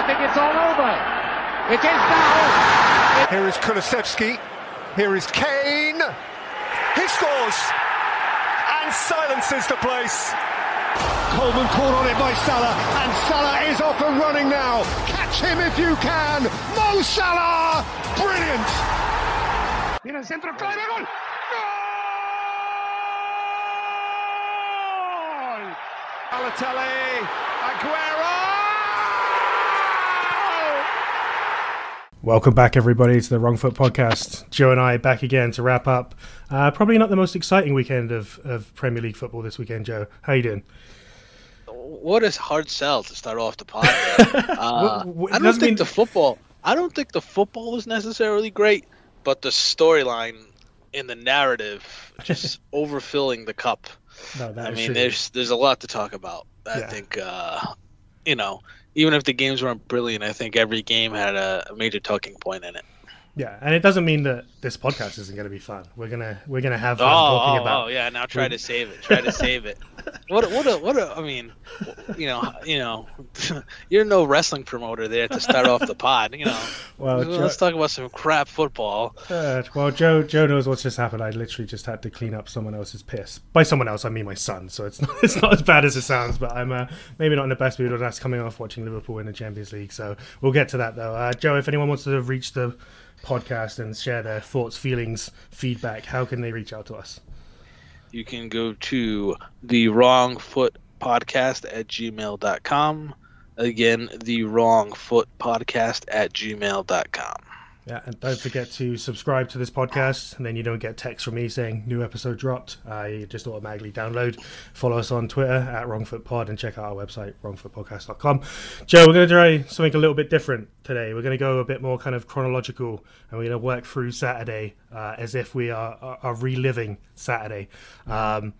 they think it's all over. It is now. Here is Kulusevski. Here is Kane. He scores and silences the place. Coleman caught on it by Salah, and Salah is off and running now. Catch him if you can. Mo Salah, brilliant. Mira el centro, clave, gol. Gol! Balotelli, Aguero. Welcome back, everybody, to the Wrong Foot Podcast. Joe and I back again to wrap up. Uh, probably not the most exciting weekend of, of Premier League football this weekend, Joe. How you doing? What a hard sell to start off the podcast. uh, What- what- I don't think mean- the football. I don't think the football was necessarily great, but the storyline in the narrative just overfilling the cup. No, I mean, true. there's there's a lot to talk about. I Yeah. think uh, you know, even if the games weren't brilliant, I think every game had a, major talking point in it. Yeah, and it doesn't mean that this podcast isn't going to be fun. We're gonna we're gonna have Oh, fun talking oh, about. oh, yeah. Now try to save it. Try to save it. What? What? A, what? A, I mean, you know, you know, you're no wrestling promoter there to start off the pod. You know, Well, let's Joe, talk about some crap football. uh, well, Joe Joe knows what's just happened. I literally just had to clean up someone else's piss. By someone else, I mean my son. So it's not it's not as bad as it sounds. But I'm uh, maybe not in the best mood. That's coming off watching Liverpool win the Champions League. So we'll get to that though. Uh, Joe, if anyone wants to reach the podcast and share their thoughts, feelings, feedback, how can they reach out to us? You can go to the wrong foot podcast at gmail.com. Again, the wrong foot podcast at gmail.com. Yeah, and don't forget to subscribe to this podcast, and then you don't get text from me saying new episode dropped. You just automatically download. Follow us on Twitter at WrongFootPod and check out our website, wrongfootpodcast.com. Joe, we're going to try something a little bit different today. We're going to go a bit more kind of chronological, and we're going to work through Saturday uh, as if we are, are, are reliving Saturday. Um,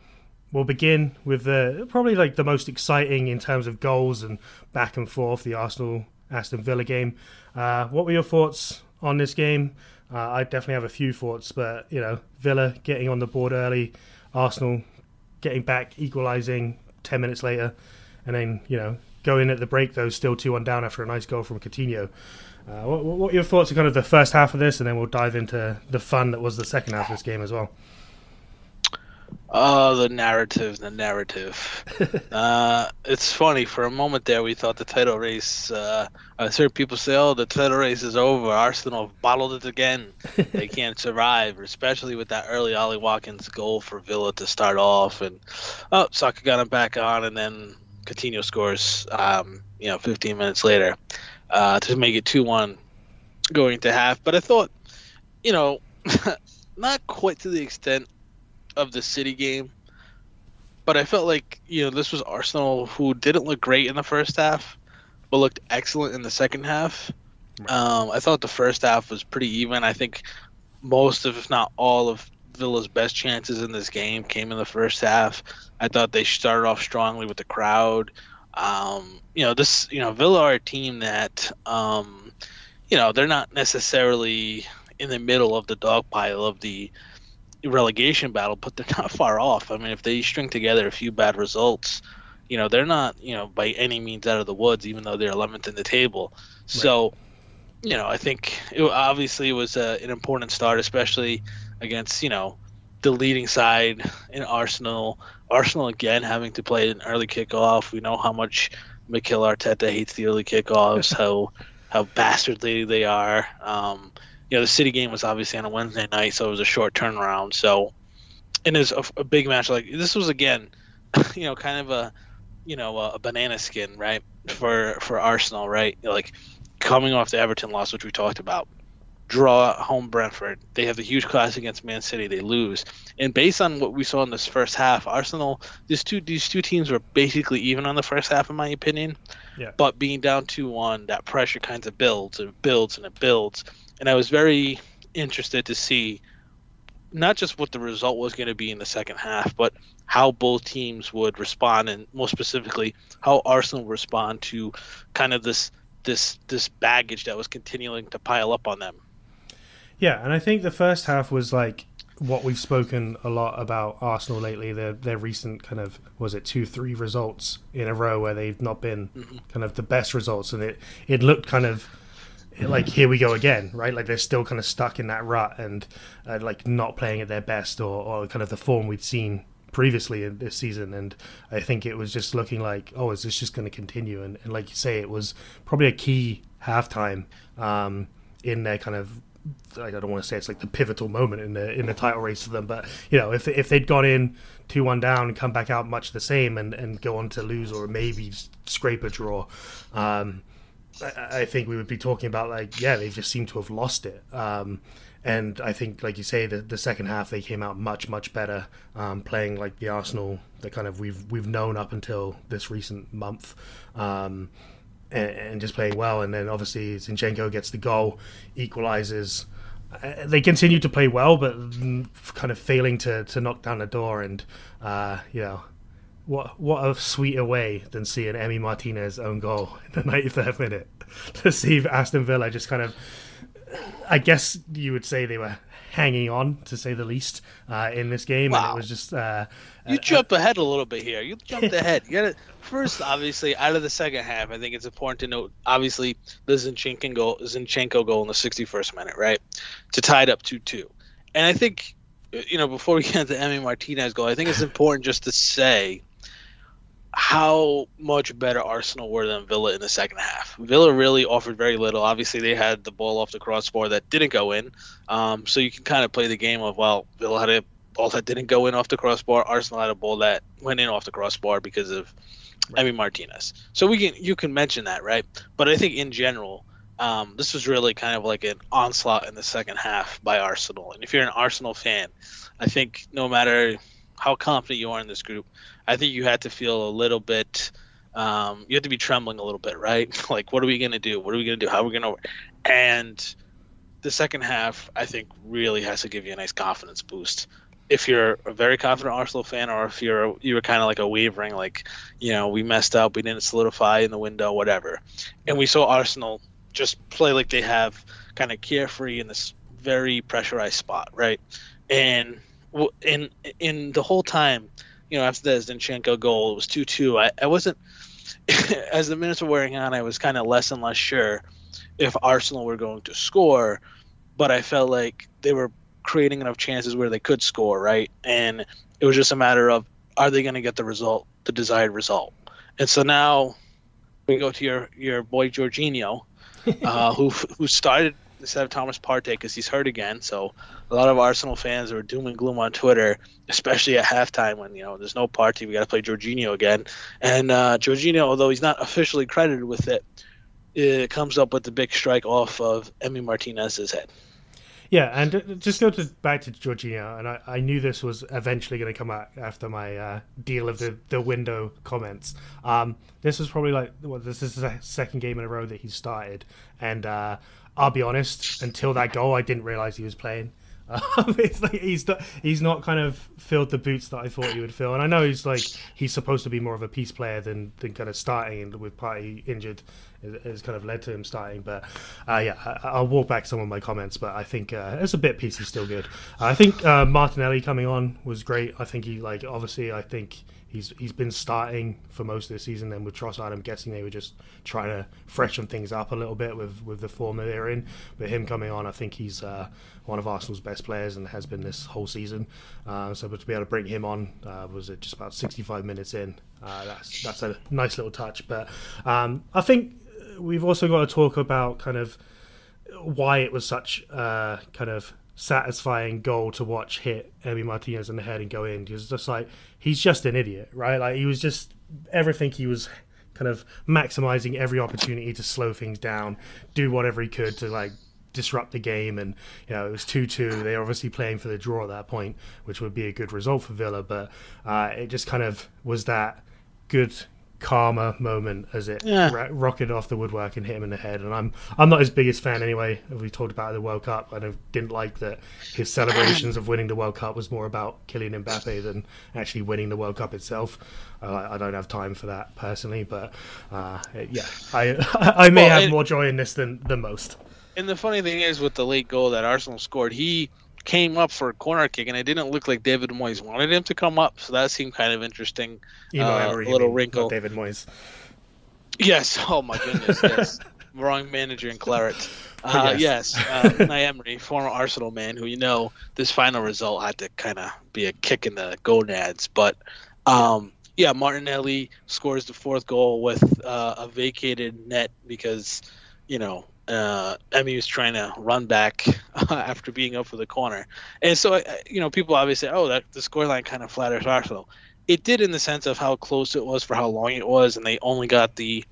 We'll begin with the probably like the most exciting in terms of goals and back and forth, the Arsenal Aston Villa game. Uh, what were your thoughts on this game? Uh, I definitely have a few thoughts, but you know, Villa getting on the board early, Arsenal getting back, equalising ten minutes later, and then you know going at the break though, still two one down after a nice goal from Coutinho. Uh, what, what are your thoughts on kind of the first half of this, and then we'll dive into the fun that was the second half of this game as well. Oh, the narrative, the narrative. uh, it's funny. For a moment there, we thought the title race. Uh, I heard people say, "Oh, the title race is over. Arsenal have bottled it again. they can't survive." Especially with that early Ollie Watkins goal for Villa to start off, and oh, Saka got him back on, and then Coutinho scores. Um, you know, 15 minutes later, uh, to make it 2-1 going to half. But I thought, you know, not quite to the extent of the City game, but I felt like you know this was Arsenal who didn't look great in the first half, but looked excellent in the second half. Um, I thought the first half was pretty even. I think most of, if not all, of Villa's best chances in this game came in the first half. I thought they started off strongly with the crowd. Um, you know, this you know Villa are a team that um, you know they're not necessarily in the middle of the dog pile of the relegation battle, but they're not far off. I mean, if they string together a few bad results, you know, they're not, you know, by any means out of the woods, even though they're 11th in the table. So, you know, I think it, obviously it was uh, an important start, especially against, you know, the leading side in Arsenal. Arsenal again having to play an early kickoff. We know how much Mikel Arteta hates the early kickoffs, how how bastardly they are. Um, you know, the City game was obviously on a Wednesday night, so it was a short turnaround. So, and it's a, a big match like this was again, you know, kind of a, you know, a, banana skin, right, for for Arsenal, right? Like coming off the Everton loss, which we talked about, draw at home Brentford. They have the huge class against Man City. They lose, and based on what we saw in this first half, Arsenal, these two these two teams were basically even on the first half, in my opinion. Yeah. But being down two one, that pressure kind of builds and it builds and it builds and I was very interested to see not just what the result was going to be in the second half, but how both teams would respond, and more specifically, how Arsenal would respond to kind of this this this baggage that was continuing to pile up on them. Yeah, and I think the first half was like what we've spoken a lot about Arsenal lately. Their their recent kind of was it two three results in a row where they've not been mm-hmm. kind of the best results, and it it looked kind of like here we go again, right? Like they're still kind of stuck in that rut and uh, like not playing at their best or, or kind of the form we'd seen previously in this season. And I think it was just looking like, oh, is this just going to continue? And, and, like you say, it was probably a key halftime um, in their kind of I don't want to say it's like the pivotal moment in the in the title race for them, but you know, if if they'd gone in two one down and come back out much the same and, and go on to lose or maybe scrape a draw, um, I, think we would be talking about like yeah, they just seem to have lost it. Um, and I think, like you say, the the second half they came out much much better, um, playing like the Arsenal that kind of we've we've known up until this recent month. Um, and, and just playing well. And then obviously Zinchenko gets the goal, equalizes. Uh, they continue to play well, but kind of failing to, to knock down the door. And uh, you know, what what a sweeter way than seeing Emi Martinez own goal in the 93rd minute to see Aston Villa just kind of. I guess you would say they were hanging on, to say the least, uh, in this game. Wow. And it was just. Uh, you uh, jumped ahead a little bit here. You jumped ahead. You got First, obviously, out of the second half, I think it's important to note, obviously, the Zinchenko goal, Zinchenko goal in the 61st minute, right? To tie it up 2 2. And I think, you know, before we get into Emi Martinez goal, I think it's important just to say how much better Arsenal were than Villa in the second half. Villa really offered very little. Obviously, they had the ball off the crossbar that didn't go in. Um, so you can kind of play the game of, well, Villa had a ball that didn't go in off the crossbar. Arsenal had a ball that went in off the crossbar because of right. Emi Martinez. So we can you can mention that, right? But I think in general, um, this was really kind of like an onslaught in the second half by Arsenal. And if you're an Arsenal fan, I think no matter how confident you are in this group, I think you had to feel a little bit. Um, you have to be trembling a little bit, right? like, what are we going to do? What are we going to do? How are we going to? And the second half, I think, really has to give you a nice confidence boost. If you're a very confident Arsenal fan, or if you're you were kind of like a wavering, like you know we messed up, we didn't solidify in the window, whatever, and we saw Arsenal just play like they have kind of carefree in this very pressurized spot, right? And in in the whole time, you know, after the Zinchenko goal, it was two two. I, I wasn't as the minutes were wearing on, I was kind of less and less sure if Arsenal were going to score, but I felt like they were creating enough chances where they could score, right? And it was just a matter of are they going to get the result, the desired result? And so now we go to your your boy Jorginho, uh, who who started instead of Thomas Partey because he's hurt again. So a lot of Arsenal fans are doom and gloom on Twitter, especially at halftime when you know there's no Partey. We got to play Jorginho again, and uh, Jorginho, although he's not officially credited with it, it comes up with the big strike off of Emi Martinez's head. Yeah, and just go to back to Jorginho, and I, I knew this was eventually going to come out after my uh, deal of the, the window comments. Um, this was probably like well, this is the second game in a row that he started, and uh, I'll be honest, until that goal, I didn't realize he was playing. Um, it's like he's not, he's not kind of filled the boots that I thought he would fill, and I know he's like he's supposed to be more of a piece player than than kind of starting, and with Partey injured, has kind of led to him starting. But uh, yeah, I, will walk back some of my comments, but I think uh, as a bit piece, he's still good. I think uh, Martinelli coming on was great. I think he like obviously I think he's he's been starting for most of the season. Then with Trossard, I'm guessing they were just trying to freshen things up a little bit with with the form that they're in. But him coming on, I think he's uh, one of Arsenal's best players and has been this whole season. Uh, so, to be able to bring him on uh, was it just about 65 minutes in. Uh, that's that's a nice little touch. But um, I think we've also got to talk about kind of why it was such uh, kind of satisfying goal to watch hit Emi Martinez in the head and go in. Was just like he's just an idiot, right? Like he was just everything he was kind of maximizing every opportunity to slow things down, do whatever he could to like disrupt the game and you know it was 2-2 they're obviously playing for the draw at that point which would be a good result for Villa but uh, it just kind of was that good karma moment as it yeah. ra- rocketed off the woodwork and hit him in the head. And I'm I'm not his biggest fan anyway. We talked about the World Cup. I didn't like that his celebrations of winning the World Cup was more about killing Mbappe than actually winning the World Cup itself. Uh, I don't have time for that personally, but uh, yeah, I I may well, have more joy in this than than most. And the funny thing is, with the late goal that Arsenal scored, he came up for a corner kick, and it didn't look like David Moyes wanted him to come up, so that seemed kind of interesting. You know, uh, a you little mean, wrinkle. David Moyes. Yes. Oh my goodness. Yes. Wrong manager in Claret. Uh, Yes. yes. Uh, Emery, former Arsenal man, who you know this final result had to kind of be a kick in the gonads. But um, yeah, Martinelli scores the fourth goal with uh, a vacated net because you know uh, was trying to run back after being up for the corner, and so you know people obviously say, oh that the scoreline kind of flatters Arsenal. It did in the sense of how close it was for how long it was, and they only got the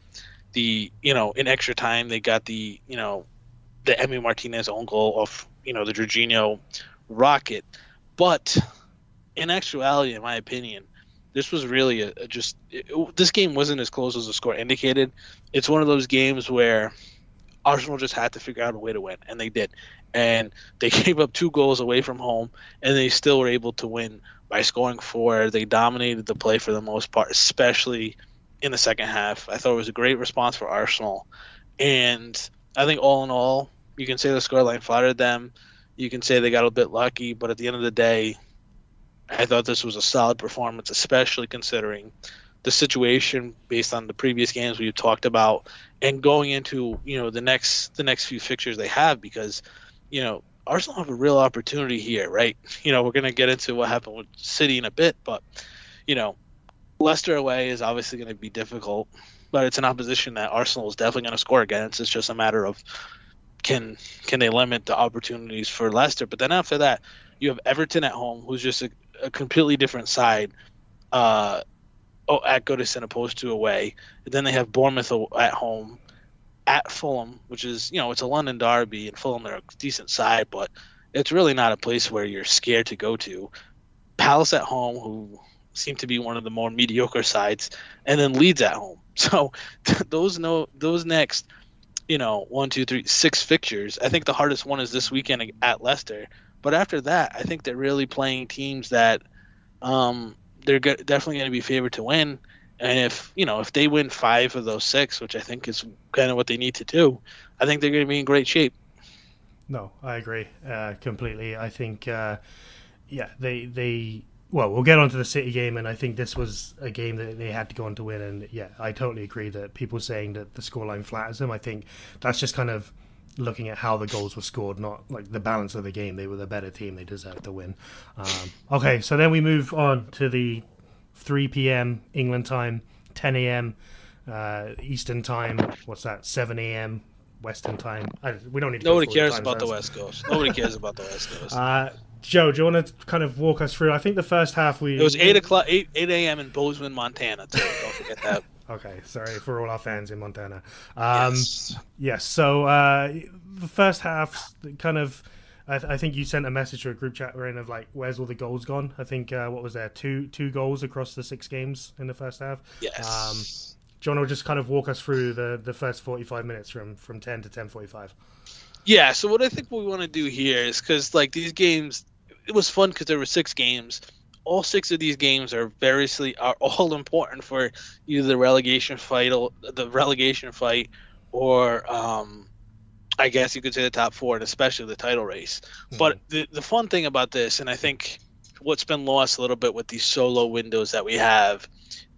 the you know in extra time they got the you know the Emi Martinez own goal off you know the Jorginho rocket, but in actuality, in my opinion, this was really a, a just it, this game wasn't as close as the score indicated. It's one of those games where Arsenal just had to figure out a way to win, and they did. And they gave up two goals away from home, and they still were able to win by scoring four. They dominated the play for the most part, especially in the second half. I thought it was a great response for Arsenal, and I think all in all, you can say the scoreline flattered them. You can say they got a bit lucky, but at the end of the day, I thought this was a solid performance, especially considering the situation based on the previous games we've talked about, and going into you know the next the next few fixtures they have because you know Arsenal have a real opportunity here, right? You know we're gonna get into what happened with City in a bit, but you know Leicester away is obviously going to be difficult, but it's an opposition that Arsenal is definitely going to score against. It's just a matter of can can they limit the opportunities for Leicester? But then after that, you have Everton at home, who's just a, a completely different side. Uh, oh, at Goodison opposed to away. And then they have Bournemouth at home, at Fulham, which is you know it's a London derby, and Fulham are a decent side, but it's really not a place where you're scared to go to. Palace at home, who seem to be one of the more mediocre sides, and then Leeds at home. So those no those next, you know, one, two, three, six fixtures. I think the hardest one is this weekend at Leicester. But after that, I think they're really playing teams that um, they're go- definitely going to be favored to win. And if you know if they win five of those six, which I think is kind of what they need to do, I think they're going to be in great shape. No, I agree uh, completely. I think, uh, yeah, they they well, we'll get onto the City game, and I think this was a game that they had to go on to win. And yeah, I totally agree that people saying that the scoreline flatters them. I think that's just kind of looking at how the goals were scored, not like the balance of the game. They were the better team; they deserved to win. Um, okay, so then we move on to the 3 p.m. England time, 10 a.m. Uh, Eastern time. What's that? 7 a.m. Western time. I, we don't need. Nobody cares about the. West Coast. Nobody cares about the West Coast. Uh, Joe, do you want to kind of walk us through? I think the first half we it was eight o'clock, eight eight a.m. in Bozeman, Montana. Too. Don't forget that. Okay, sorry for all our fans in Montana. Um, yes. yes. So uh, the first half, kind of, I, th- I think you sent a message to a group chat we're in of like, where's all the goals gone? I think uh, what was there two two goals across the six games in the first half. Yes. Um, John will just kind of walk us through the, the first forty five minutes from from ten to ten forty five. Yeah, so what I think we want to do here is because like these games, it was fun because there were six games. All six of these games are variously are all important for either the relegation fight, or the relegation fight, or um, I guess you could say the top four, and especially the title race. But the the fun thing about this, and I think what's been lost a little bit with these solo windows that we have,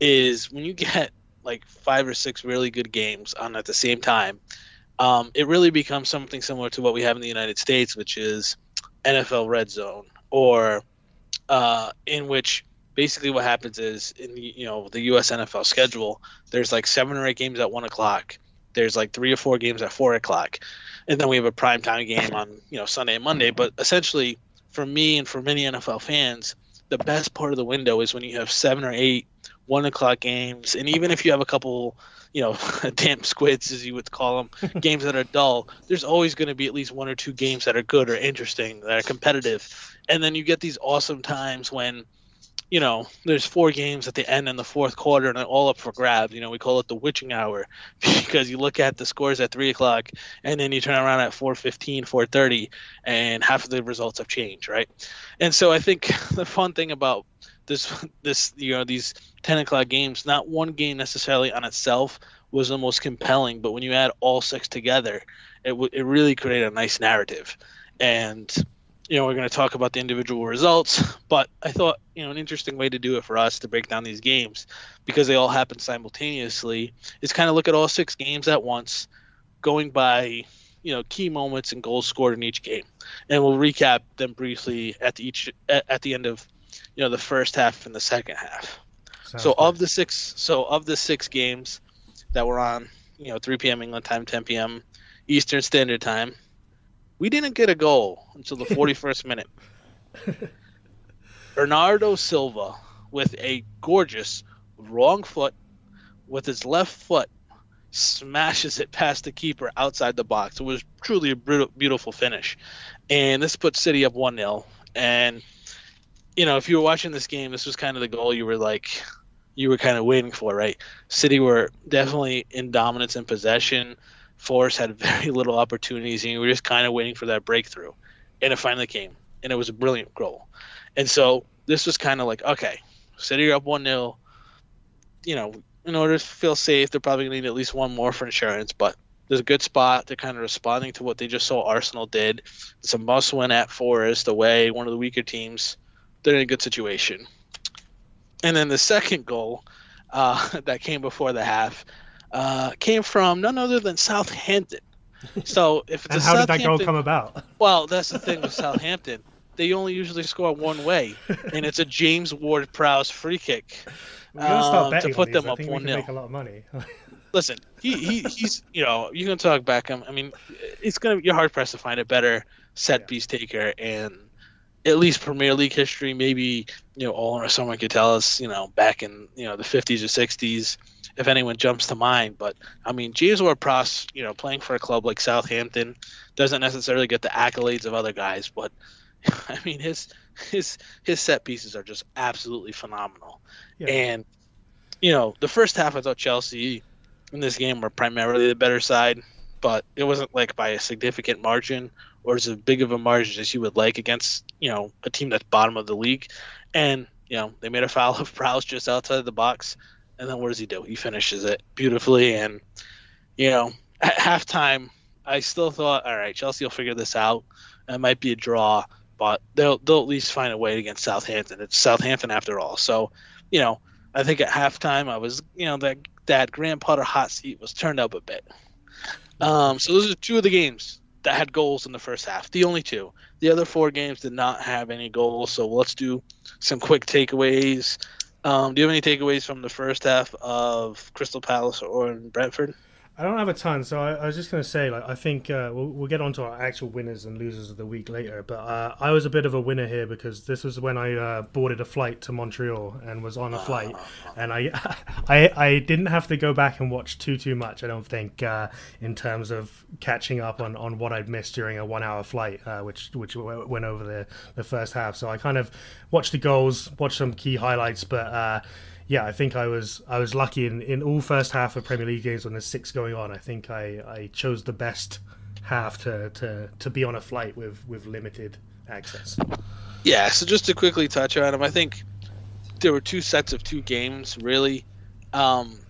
is when you get like five or six really good games on at the same time um, it really becomes something similar to what we have in the United States, which is NFL Red Zone, or uh, in which basically what happens is in the, you know the U.S. NFL schedule, there's like seven or eight games at one o'clock. There's like three or four games at four o'clock, and then we have a prime time game on you know Sunday and Monday. But essentially, for me and for many NFL fans, the best part of the window is when you have seven or eight one o'clock games, and even if you have a couple you know, damn squids as you would call them, games that are dull. There's always going to be at least one or two games that are good or interesting, that are competitive, and then you get these awesome times when, you know, there's four games at the end in the fourth quarter and they're all up for grabs. You know, we call it the witching hour because you look at the scores at three o'clock and then you turn around at 4:15, 4:30, and half of the results have changed, right? And so I think the fun thing about this this you know these 10 o'clock games not one game necessarily on itself was the most compelling but when you add all six together it, w- it really created a nice narrative and you know, we're going to talk about the individual results, but I thought, you know, an interesting way to do it for us to break down these games because they all happen simultaneously is kind of look at all six games at once, going by, you know, key moments and goals scored in each game. And we'll recap them briefly at the each at, at the end of, you know, the first half and the second half. Sounds so good. of the six so of the six games that were on, you know, 3 p.m. England time, 10 p.m. Eastern Standard Time, we didn't get a goal until the 41st minute. Bernardo Silva with a gorgeous wrong foot with his left foot smashes it past the keeper outside the box. It was truly a beautiful finish. And this put City up 1 0. And, you know, if you were watching this game, this was kind of the goal you were like, you were kind of waiting for, right? City were definitely in dominance and possession. Forest had very little opportunities, and you were just kind of waiting for that breakthrough. And it finally came, and it was a brilliant goal. And so this was kind of like, okay, City are up 1 0. You know, in order to feel safe, they're probably going to need at least one more for insurance, but there's a good spot. They're kind of responding to what they just saw Arsenal did. It's a must win at Forest away, one of the weaker teams. They're in a good situation. And then the second goal uh, that came before the half uh, came from none other than Southampton. So if it's and how did that goal come about? well, that's the thing with Southampton. They only usually score one way, and it's a James Ward Prowse free kick. We're gonna start um, to put on them I up one can 0 make a lot of money. Listen, he, he he's you know you can talk Beckham. I mean, it's gonna you're hard pressed to find a better set Yeah. piece taker in at least Premier League history. Maybe you know or someone could tell us you know back in you know the 50s or 60s if anyone jumps to mind. But I mean, James Ward-Prowse, you know, playing for a club like Southampton doesn't necessarily get the accolades of other guys, but I mean his his his set pieces are just absolutely phenomenal. Yeah. And you know, the first half I thought Chelsea in this game were primarily the better side, but it wasn't like by a significant margin or as big of a margin as you would like against, you know, a team that's bottom of the league. And, you know, they made a foul of Prowse just outside the box. And then what does he do? He finishes it beautifully. And, you know, at halftime, I still thought, all right, Chelsea will figure this out. It might be a draw, but they'll they'll at least find a way against Southampton. It's Southampton after all. So, you know, I think at halftime I was, you know, that that Graham Potter hot seat was turned up a bit. Um, so those are two of the games that had goals in the first half. The only two. The other four games did not have any goals. So let's do some quick takeaways. Um, do you have any takeaways from the first half of Crystal Palace or in Brentford? I don't have a ton, so I, I was just going to say, like, I think uh, we'll, we'll get onto our actual winners and losers of the week later. But uh, I was a bit of a winner here because this was when I uh, boarded a flight to Montreal and was on a flight, and I, I, I didn't have to go back and watch too too much. I don't think uh, in terms of catching up on, on what I'd missed during a one hour flight, uh, which which went over the, the first half. So I kind of watched the goals, watched some key highlights, but. Yeah, I think I was I was lucky in, in all first half of Premier League games when there's six going on. I think I, I chose the best half to, to, to be on a flight with, with limited access. Yeah, so just to quickly touch on them, I think there were two sets of two games, really. Um,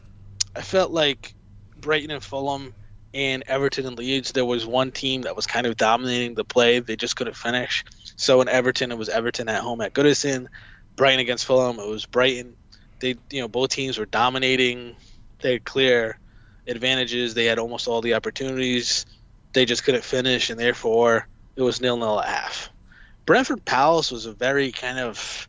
I felt like Brighton and Fulham and Everton and Leeds, there was one team that was kind of dominating the play. They just couldn't finish. So in Everton, it was Everton at home at Goodison. Brighton against Fulham, it was Brighton. They, you know, both teams were dominating. They had clear advantages. They had almost all the opportunities. They just couldn't finish, and therefore it was nil nil at half. Brentford Palace was a very kind of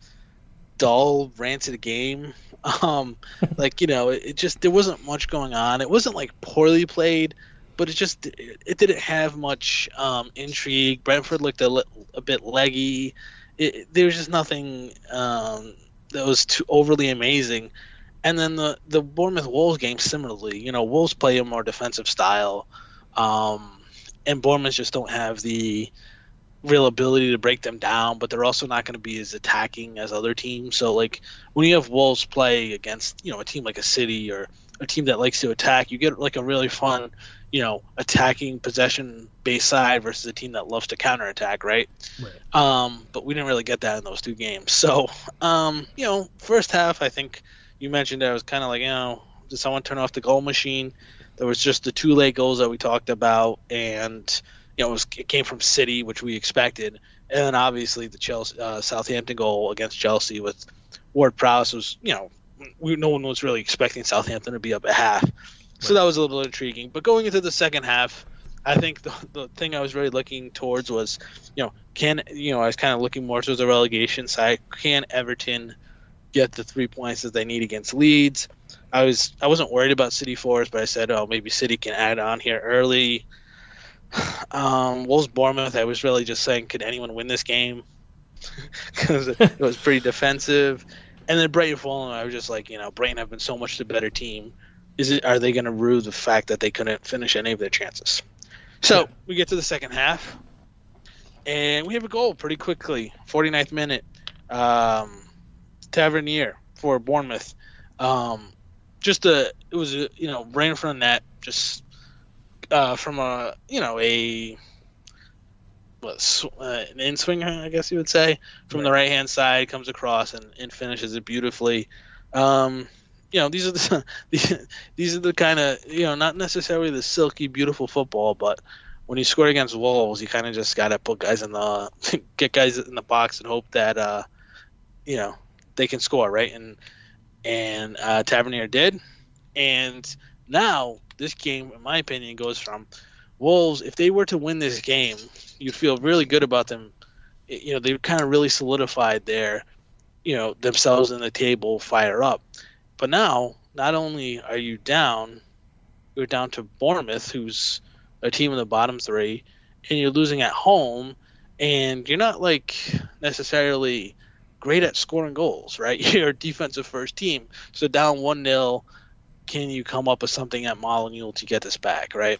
dull, rancid game. Um, like you know, it, it just there wasn't much going on. It wasn't like poorly played, but it just it, didn't have much um, intrigue. Brentford looked a, a bit leggy. It, there was just nothing um, that was too overly amazing. And then the the Bournemouth Wolves game similarly. You know, Wolves play a more defensive style, um, and Bournemouth just don't have the real ability to break them down, but they're also not going to be as attacking as other teams. So like when you have Wolves play against you know a team like a City or a team that likes to attack, you get like a really fun you know attacking possession base side versus a team that loves to counterattack, right? Right. Um, but we didn't really get that in those two games. So um, you know, first half I think you mentioned I was kind of like you know did someone turn off the goal machine? There was just the two late goals that we talked about and you know, it, was, it came from City, which we expected, and then obviously the Chelsea uh, Southampton goal against Chelsea with Ward Prowse was, you know, we, no one was really expecting Southampton to be up at half, so that was a little intriguing. But going into the second half, I think the, the thing I was really looking towards was, you know, can you know I was kind of looking more towards the relegation side. Can Everton get the three points that they need against Leeds? I was I wasn't worried about City Forest, but I said, oh, maybe City can add on here early. Um, Wolves Bournemouth, I was really just saying, could anyone win this game? Because it was pretty defensive. And then Brighton Fulham, I was just like, you know, Brighton have been so much the better team. Is it? Are they going to rue the fact that they couldn't finish any of their chances? So we get to the second half, and we have a goal pretty quickly. 49th minute, um, Tavernier for Bournemouth. Um, just a, it was a, you know right in front of net, just uh, from a you know a what, sw- uh, an in swinger, I guess you would say, from Right. the right hand side, comes across and, and finishes it beautifully. Um, you know, these are the these are the kind of you know not necessarily the silky beautiful football, but when you score against Wolves, you kind of just gotta put guys in the get guys in the box and hope that uh, you know they can score right and and uh, Tavernier did, and now this game, in my opinion, goes from Wolves. If they were to win this game, you'd feel really good about them. You know, they kind of really solidified their, you know, themselves in the table, fire up. But now, not only are you down, you're down to Bournemouth, who's a team in the bottom three, and you're losing at home, and you're not like necessarily great at scoring goals, right? You're a defensive first team. So down 1 0, can you come up with something at Molyneux to get this back, right?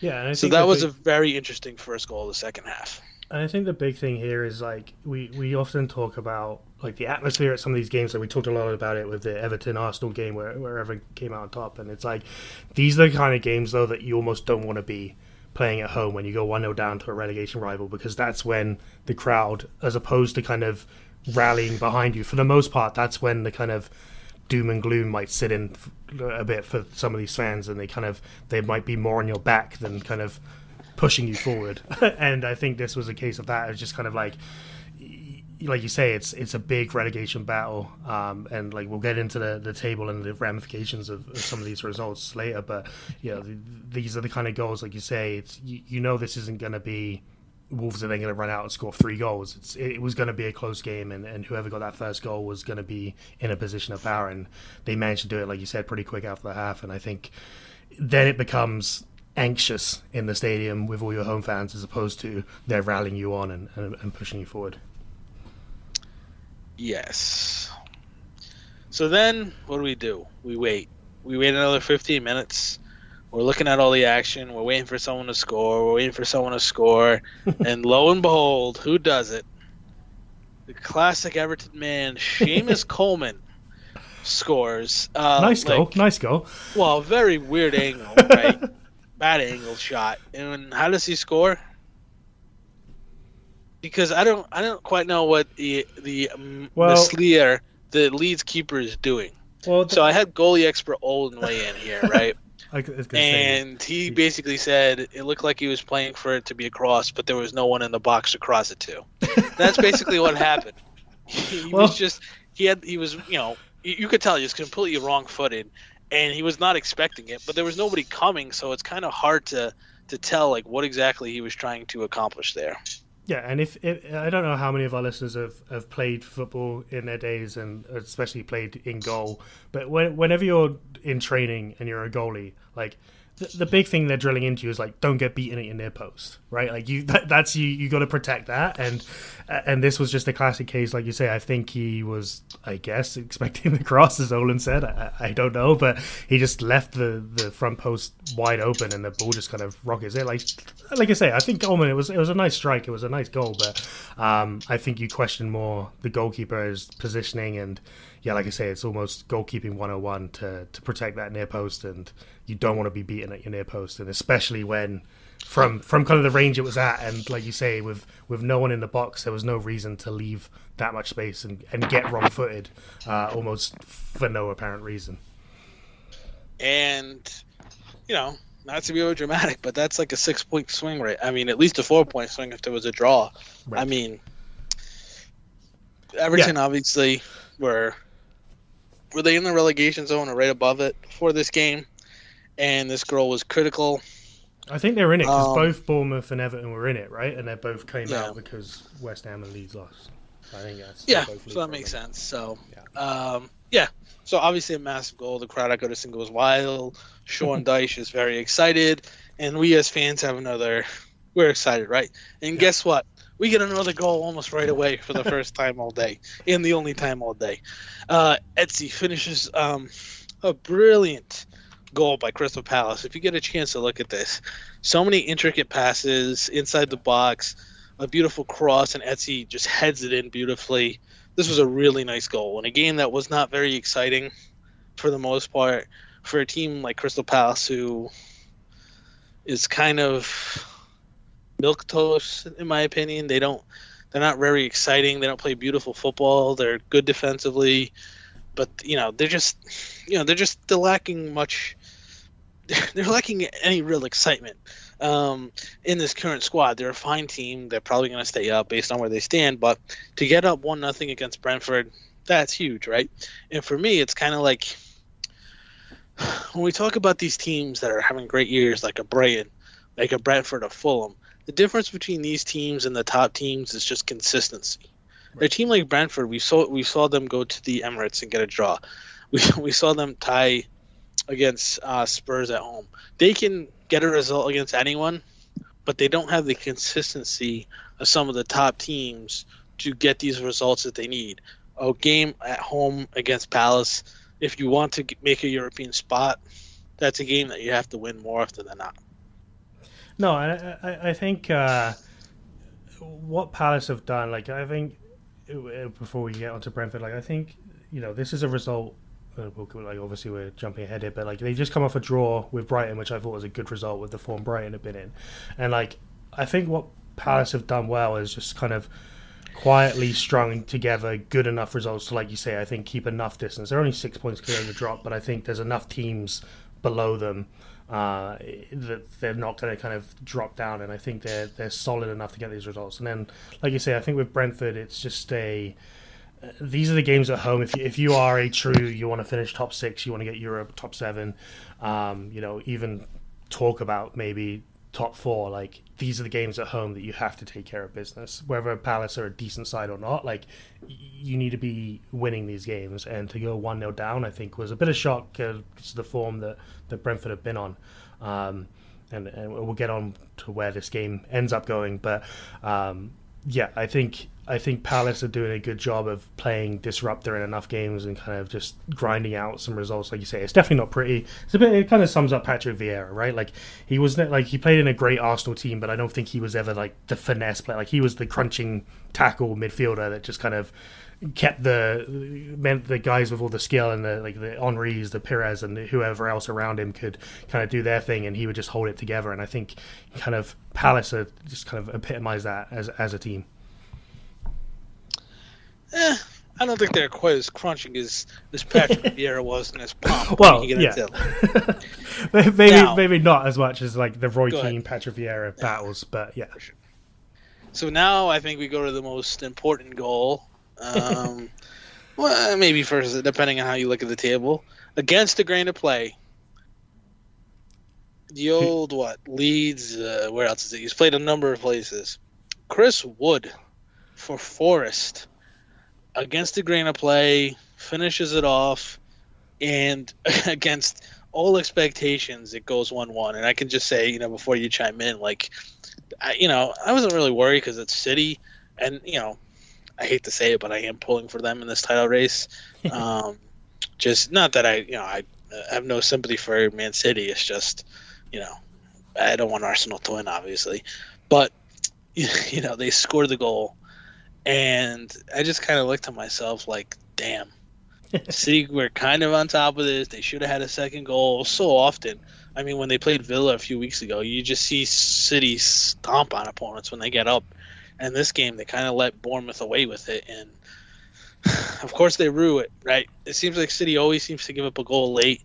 Yeah, and I So that the was a very interesting first goal of the second half. And I think the big thing here is like we we often talk about like the atmosphere at some of these games. Like we talked a lot about it with the Everton Arsenal game where where Everton came out on top, and it's like these are the kind of games though that you almost don't want to be playing at home when you go one 0 down to a relegation rival because that's when the crowd, as opposed to kind of rallying behind you, for the most part, that's when the kind of doom and gloom might sit in a bit for some of these fans, and they kind of they might be more on your back than kind of pushing you forward. and I think this was a case of that. It's just kind of like, like you say, it's it's a big relegation battle, um, and like we'll get into the, the table and the ramifications of, of some of these results later. But you know, th these are the kind of goals, like you say, it's you, you know this isn't going to be. Wolves are then going to run out and score three goals. It's, it was going to be a close game, and, and whoever got that first goal was going to be in a position of power. And they managed to do it, like you said, pretty quick after the half. And I think then it becomes anxious in the stadium with all your home fans as opposed to they're rallying you on and, and, and pushing you forward. Yes. So then, what do we do? We wait. We wait another 15 minutes. We're looking at all the action. We're waiting for someone to score. We're waiting for someone to score. and lo and behold, who does it? The classic Everton man, Seamus Coleman, scores. Uh, nice goal, like- nice goal. Well, very weird angle, right? Bad angle shot. And how does he score? Because I don't, I don't quite know what the the um, Well- Meslier, the Leeds keeper, is doing. Well, So I had goalie expert Olden weigh in here, right? I was say, and he basically said it looked like he was playing for it to be a cross, but there was no one in the box to cross it to. That's basically what happened. He Well- was just he had he was you know you, you could tell he was completely wrong-footed, and he was not expecting it. But there was nobody coming, so it's kind of hard to to tell like what exactly he was trying to accomplish there. yeah, and if, if I don't know how many of our listeners have, have played football in their days and especially played in goal, but when, whenever you're in training and you're a goalie, like the, the big thing they're drilling into is like don't get beaten at your near post, right? Like you that, that's you you got to protect that, and and this was just a classic case, like you say. I think he was, I guess, expecting the cross, as Olin said. I, I don't know, but he just left the, the front post wide open, and the ball just kind of rockets it. Like like I say, I think Coleman it was it was a nice strike, it was a nice goal, but um, I think you question more the goalkeeper's positioning and yeah, like I say, it's almost goalkeeping 101 to, to protect that near post, and you don't want to be beaten at your near post, and especially when from from kind of the range it was at, and like you say, with with no one in the box, there was no reason to leave that much space and, and get wrong footed, uh, almost for no apparent reason. And you know not to be over dramatic, but that's like a six point swing rate. I mean, at least a four point swing if there was a draw. Right. I mean, Everton obviously were were they in the relegation zone or right above it for this game, and this girl was critical. I think they're in it because Um, both Bournemouth and Everton were in it, right? And they both came Yeah. out because West Ham and Leeds lost. I think that's Yeah, both so that makes problems. sense. So, Yeah. um, yeah. So obviously a massive goal. The crowd at Goodison goes wild. Sean Dyche is very excited, and we as fans have another. We're excited, right? And guess what? We get another goal almost right away for the first time all day, and the only time all day. Uh, Eze finishes um, a brilliant goal by Crystal Palace. If you get a chance to look at this, so many intricate passes inside the box, a beautiful cross, and Eze just heads it in beautifully. This was a really nice goal in a game that was not very exciting for the most part for a team like Crystal Palace who is kind of milk toast in my opinion. They don't they're not very exciting. They don't play beautiful football. They're good defensively, but you know, they're just you know, they're just they're lacking much they're lacking any real excitement um, in this current squad. They're a fine team. They're probably going to stay up based on where they stand. But to get up one nothing against Brentford, that's huge, right? And for me, it's kind of like when we talk about these teams that are having great years, like a Brighton, like a Brentford, a Fulham. The difference between these teams and the top teams is just consistency. A team like Brentford, we saw we saw them go to the Emirates and get a draw. We we saw them tie against uh, Spurs at home. They can get a result against anyone, but they don't have the consistency of some of the top teams to get these results that they need. A game at home against Palace, if you want to make a European spot, that's a game that you have to win more often than not. No, I, I, I think uh, what Palace have done, like I think uh, before we get onto Brentford, like I think you know this is a result. Uh, like obviously we're jumping ahead here, but like they just come off a draw with Brighton, which I thought was a good result with the form Brighton have been in, and like I think what Palace have done well is just kind of quietly strung together good enough results to, like you say, I think keep enough distance. They're only six points clear in the drop, but I think there's enough teams below them uh, that they're not going to kind of drop down, and I think they're they're solid enough to get these results. And then, like you say, I think with Brentford, it's just a these are the games at home. If you, if you are a true, you want to finish top six, you want to get Europe top seven, um, you know, even talk about maybe top four. Like these are the games at home that you have to take care of business. Whether Palace are a decent side or not, like you need to be winning these games. And to go one 0 down, I think was a bit of shock uh, because of the form that that Brentford have been on. Um, and, and we'll get on to where this game ends up going, but um, yeah, I think I think Palace are doing a good job of playing disruptor in enough games and kind of just grinding out some results. Like you say, it's definitely not pretty. It's a bit. It kind of sums up Patrick Vieira, right? Like he was like he played in a great Arsenal team, but I don't think he was ever like the finesse player. Like he was the crunching tackle midfielder that just kind of kept the meant the guys with all the skill and the like the Henry's, the Pires, and whoever else around him could kind of do their thing, and he would just hold it together. And I think kind of Palace are just kind of epitomise that as as a team. Eh, I don't think they're quite as crunching as as Patrick Vieira was in his pomp. Well, yeah, maybe Now- maybe not as much as like the Roy. Keane, Patrick Vieira battles, but yeah, So now I think we go to the most important goal. Um, well, maybe first, depending on how you look at the table. Against the grain of play, the old what Leeds? Uh, where else is it? He's played a number of places. Chris Wood for Forest against the grain of play finishes it off, and against all expectations, it goes one-one. And I can just say, you know, before you chime in, like I, you know, I wasn't really worried because it's City, and you know, I hate to say it, but I am pulling for them in this title race. um, just not that I, you know, I have no sympathy for Man City. It's just, you know, I don't want Arsenal to win, obviously, but you know, they scored the goal, and I just kind of looked to myself like, damn. City were kind of on top of this. They should have had a second goal so often. I mean, when they played Villa a few weeks ago, you just see City stomp on opponents when they get up. And this game, they kind of let Bournemouth away with it. And of course, they rue it, right? It seems like City always seems to give up a goal late.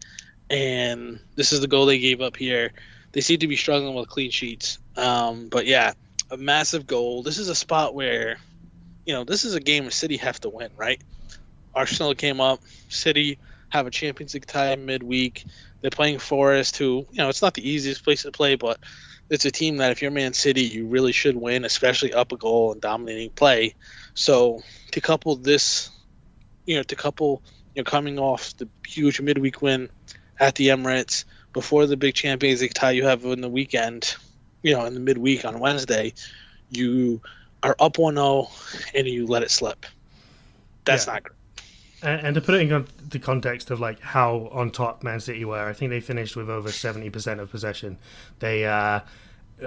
And this is the goal they gave up here. they seem to be struggling with clean sheets. Um, but yeah, a massive goal. This is a spot where, you know, this is a game where City have to win, right? Arsenal came up. City have a Champions League tie midweek. They're playing Forest, who you know it's not the easiest place to play, but it's a team that if you're Man City, you really should win, especially up a goal and dominating play. So to couple this, you know, to couple you know coming off the huge midweek win at the Emirates before the big Champions League tie you have in the weekend, you know, in the midweek on Wednesday, you are up 1-0 and you let it slip. That's yeah. not great. And, and to put it in the context of like how on top Man City were, I think they finished with over seventy percent of possession. They uh,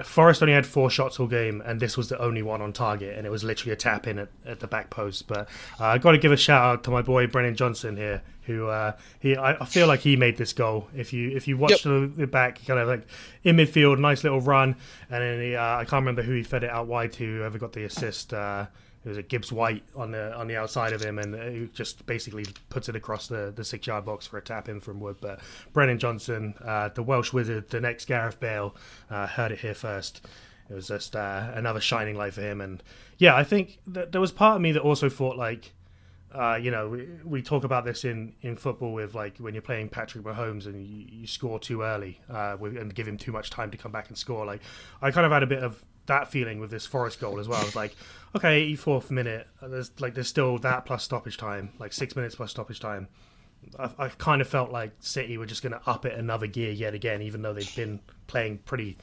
Forest only had four shots all game, and this was the only one on target, and it was literally a tap in at, at the back post. But uh, I got to give a shout out to my boy Brennan Johnson here, who uh, he I, I, feel like he made this goal. If you if you watch yep. the, the, back, kind of like in midfield, nice little run, and then he, uh, I can't remember who he fed it out wide to, whoever got the assist. It was a Gibbs White on the on the outside of him, and he just basically puts it across the, the six yard box for a tap in from Wood. But Brennan Johnson, uh, the Welsh wizard, the next Gareth Bale, uh, heard it here first. It was just uh, another shining light for him, and yeah, I think that there was part of me that also thought like. Uh, you know, we, we, talk about this in, in football with like when you're playing Patrick Mahomes and you, you score too early uh, and give him too much time to come back and score. Like, I kind of had a bit of that feeling with this Forest goal as well. I was like, okay, 84th minute, there's like there's still that plus stoppage time, like six minutes plus stoppage time. I, I kind of felt like City were just going to up it another gear yet again, even though they'd been playing pretty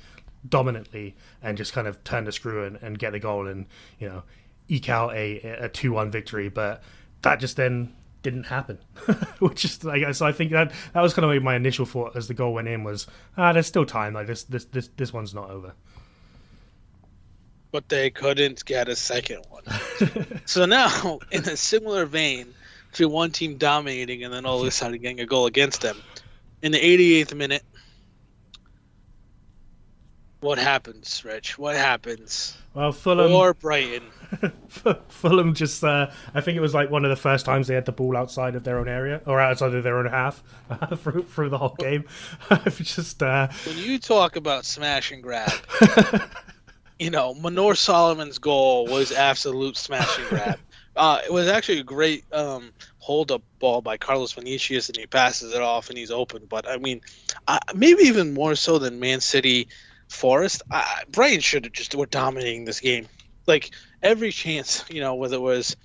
dominantly and just kind of turn the screw and, and get the goal and you know eke out a a two one victory. But that just then didn't happen, which is like so. I think that that was kind of my initial thought as the goal went in was ah, there's still time. Like this this this this one's not over but they couldn't get a second one. so now, in a similar vein to one team dominating and then all of a sudden getting a goal against them, in the 88th minute, what happens, Rich? What happens? Well, Fulham or Brighton. Fulham just, uh, I think it was like one of the first times they had the ball outside of their own area or outside of their own half uh, through, through the whole game. just uh... when you talk about smash and grab, you know, Manor Solomon's goal was absolute smashing grab. Uh, it was actually a great um, hold up ball by Carlos Vinicius, and he passes it off and he's open. But I mean, uh, maybe even more so than Man City Forest. Uh, Brighton should have just were dominating this game. Like every chance, you know, whether it was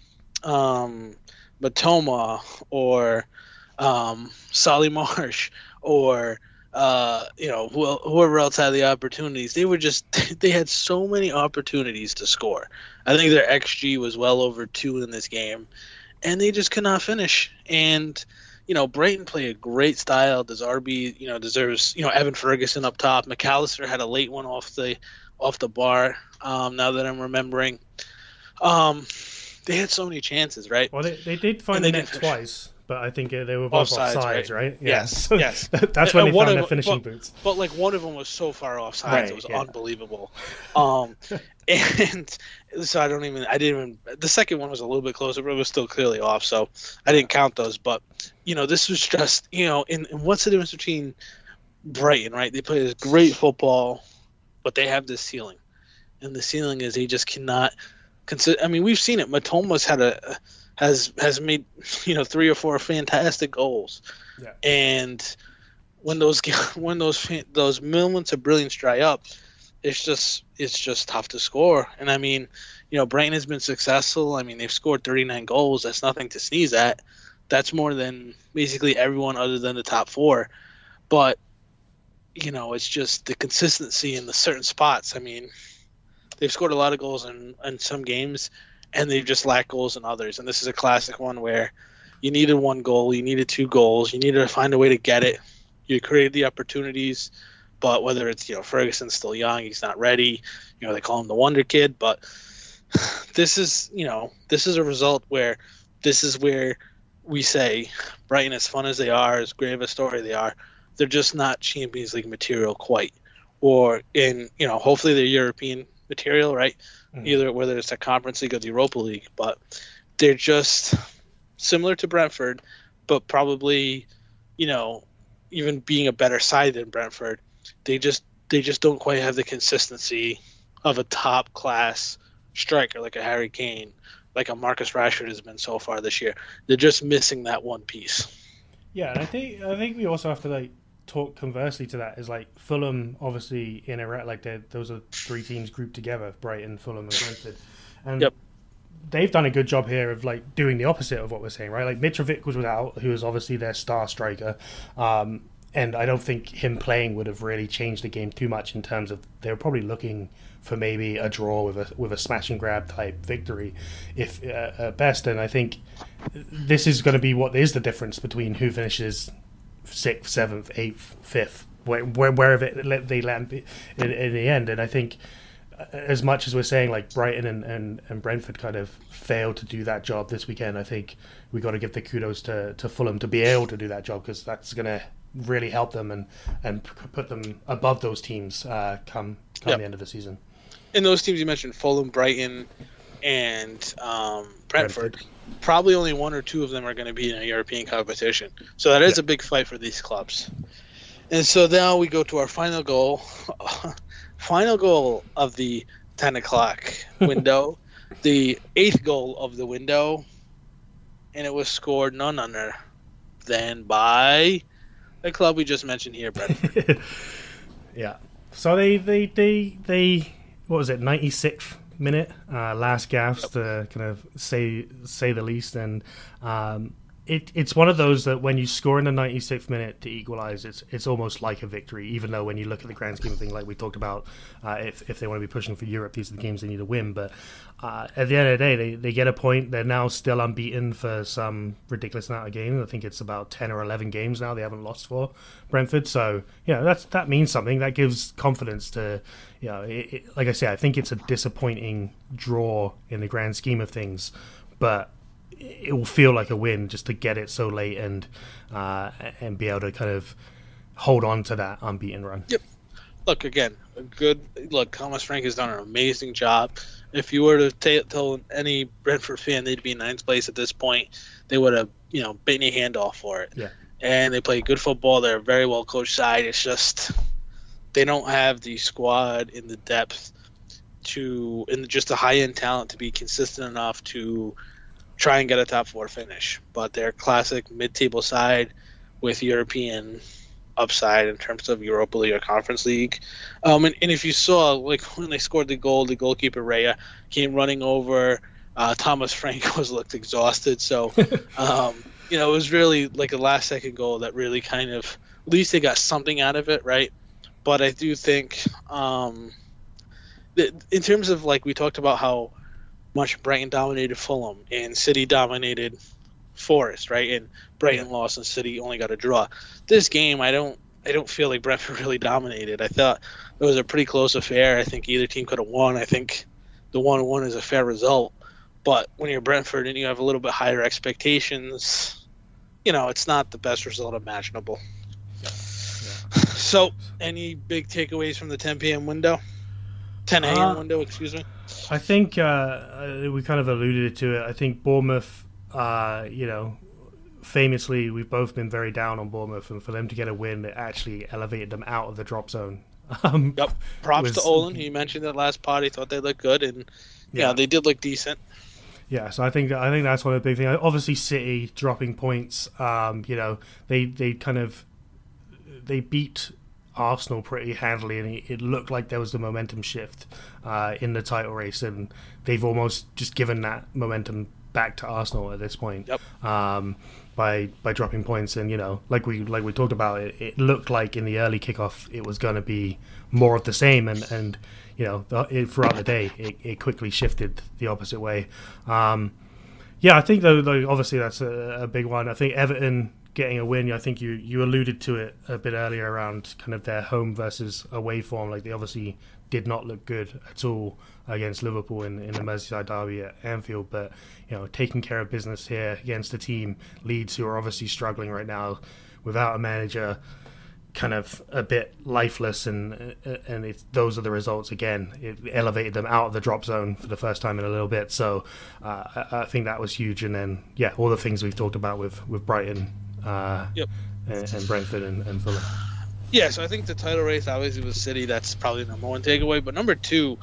um, Mitoma or um, Solly March or uh, you know, whoever else had the opportunities, they were just they had so many opportunities to score. I think their xG was well over two in this game, and they just could not finish. And you know, Brighton played a great style. De Zerbi, you know, deserves you know Evan Ferguson up top. Mac Allister had a late one off the off the bar. Um, now that I'm remembering, um, they had so many chances, right? Well, they, they did find the net twice but I think they were both offsides, offsides right? right? Yeah. Yes, yes. That's when they found their finishing but, boots. But like one of them was so far offsides, right, it was yeah. unbelievable. Um, and so I don't even, I didn't even. The second one was a little bit closer, but it was still clearly off, so I didn't count those. But you know, this was just, you know, and, and what's the difference between Brighton, right? They play this great football, but they have this ceiling, and the ceiling is they just cannot. Consider. I mean, we've seen it. Mitoma's had a has has made you know three or four fantastic goals, yeah. and when those when those those moments of brilliance dry up, it's just it's just tough to score. And I mean, you know, Brighton has been successful. I mean, they've scored 39 goals. That's nothing to sneeze at. That's more than basically everyone other than the top four. But you know, it's just the consistency in the certain spots. I mean, they've scored a lot of goals in in some games and they've just lack goals in others. And this is a classic one where you needed one goal, you needed two goals, you needed to find a way to get it. You created the opportunities, but whether it's you know Ferguson's still young, he's not ready. You know they call him the wonder kid, but this is you know this is a result where this is where we say Brighton, as fun as they are, as great of a story they are, they're just not Champions League material quite. Or in you know hopefully they're European material, right? Mm-hmm. either whether it's the Conference League or the Europa League. But they're just similar to Brentford, but probably, you know, even being a better side than Brentford, they just they just don't quite have the consistency of a top class striker like a Harry Kane, like a Marcus Rashford has been so far this year. They're just missing that one piece. Yeah, and I think I think we also have to like talk conversely to that is like Fulham obviously in Iraq like those are three teams grouped together Brighton Fulham and Brentford and yep. they've done a good job here of like doing the opposite of what we're saying right like Mitrovic was without who was obviously their star striker um, and I don't think him playing would have really changed the game too much in terms of they were probably looking for maybe a draw with a with a smash and grab type victory, if uh, at best. And I think this is going to be what is the difference between who finishes sixth, seventh, eighth, fifth, where, where, wherever they land in, in the end. And I think uh, as much as we're saying like Brighton and, and, and Brentford kind of failed to do that job this weekend, I think we got to give the kudos to, to Fulham to be able to do that job because that's going to really help them and, and put them above those teams uh, come come yep. the end of the season in those teams you mentioned, Fulham, Brighton, and um, Brentford, Brentford, probably only one or two of them are going to be in a European competition. So that is yeah. a big fight for these clubs. And so now we go to our final goal, final goal of the ten o'clock window, the eighth goal of the window, and it was scored none other than by the club we just mentioned here, Brentford. yeah. So they they they they what was it, 96th minute, uh, last yep. to kind of say say the least. And um, it, it's one of those that when you score in the 96th minute to equalize, it's it's almost like a victory. Even though when you look at the grand scheme of things, like we talked about, uh, if if they want to be pushing for Europe, these are the games they need to win. But uh, at the end of the day, they, they get a point. They're now still unbeaten for some ridiculous amount of games. I think it's about 10 or 11 games now they haven't lost for Brentford. So yeah, that's that means something. That gives confidence to you know. It, it, like I say, I think it's a disappointing draw in the grand scheme of things, but it will feel like a win just to get it so late and uh, and be able to kind of hold on to that unbeaten run. Yep. Look again, a good look. Thomas Frank has done an amazing job. If you were to t- tell any Brentford fan they'd be in ninth place at this point, they would have you know bitten your hand off for it. Yeah. And they play good football. They're a very well coached side. It's just they don't have the squad in the depth to and just the high end talent to be consistent enough to try and get a top four finish. But they're classic mid table side with European upside in terms of Europa League or Conference League. Um, and, and if you saw, like when they scored the goal, the goalkeeper Raya came running over. Uh, Thomas Frank was looked exhausted, so um, you know it was really like a last second goal that really kind of at least they got something out of it, right? But I do think um, that in terms of like we talked about how much Brighton dominated Fulham and City dominated Forest, right? And Brighton lost and City only got a draw. This game, I don't, I don't feel like Brentford really dominated. I thought it was a pretty close affair. I think either team could have won. I think the one-one is a fair result. But when you're Brentford and you have a little bit higher expectations, you know it's not the best result imaginable. Yeah. Yeah. So, any big takeaways from the 10 p.m. window? 10 a.m. Uh, window, excuse me. I think uh, uh, we kind of alluded to it. I think Bournemouth, uh, you know, famously, we've both been very down on Bournemouth, and for them to get a win, it actually elevated them out of the drop zone. Um, yep. Props was, to Olin. He mentioned that last pod. He thought they looked good, and yeah, yeah, they did look decent. Yeah, so I think I think that's one of the big things. Obviously, City dropping points. Um, you know, they they kind of they beat Arsenal pretty handily, and it looked like there was the momentum shift uh, in the title race, and they've almost just given that momentum back to Arsenal at this point yep. um, by by dropping points. And you know, like we like we talked about, it, it looked like in the early kickoff it was going to be more of the same, and and you know the, it, throughout the day it, it quickly shifted the opposite way. Um, yeah, I think though, though obviously that's a, a big one. I think Everton getting a win. I think you you alluded to it a bit earlier around kind of their home versus away form. Like they obviously did not look good at all against Liverpool in, in the Merseyside derby at Anfield, but you know taking care of business here against a team Leeds who are obviously struggling right now without a manager. Kind of a bit lifeless, and and those are the results again. It elevated them out of the drop zone for the first time in a little bit. So uh, I, I think that was huge. And then yeah, all the things we've talked about with with Brighton uh, yep. and, and, Brentford and, and Fulham. Yeah, so I think the title race obviously was City. That's probably number one takeaway. But number two,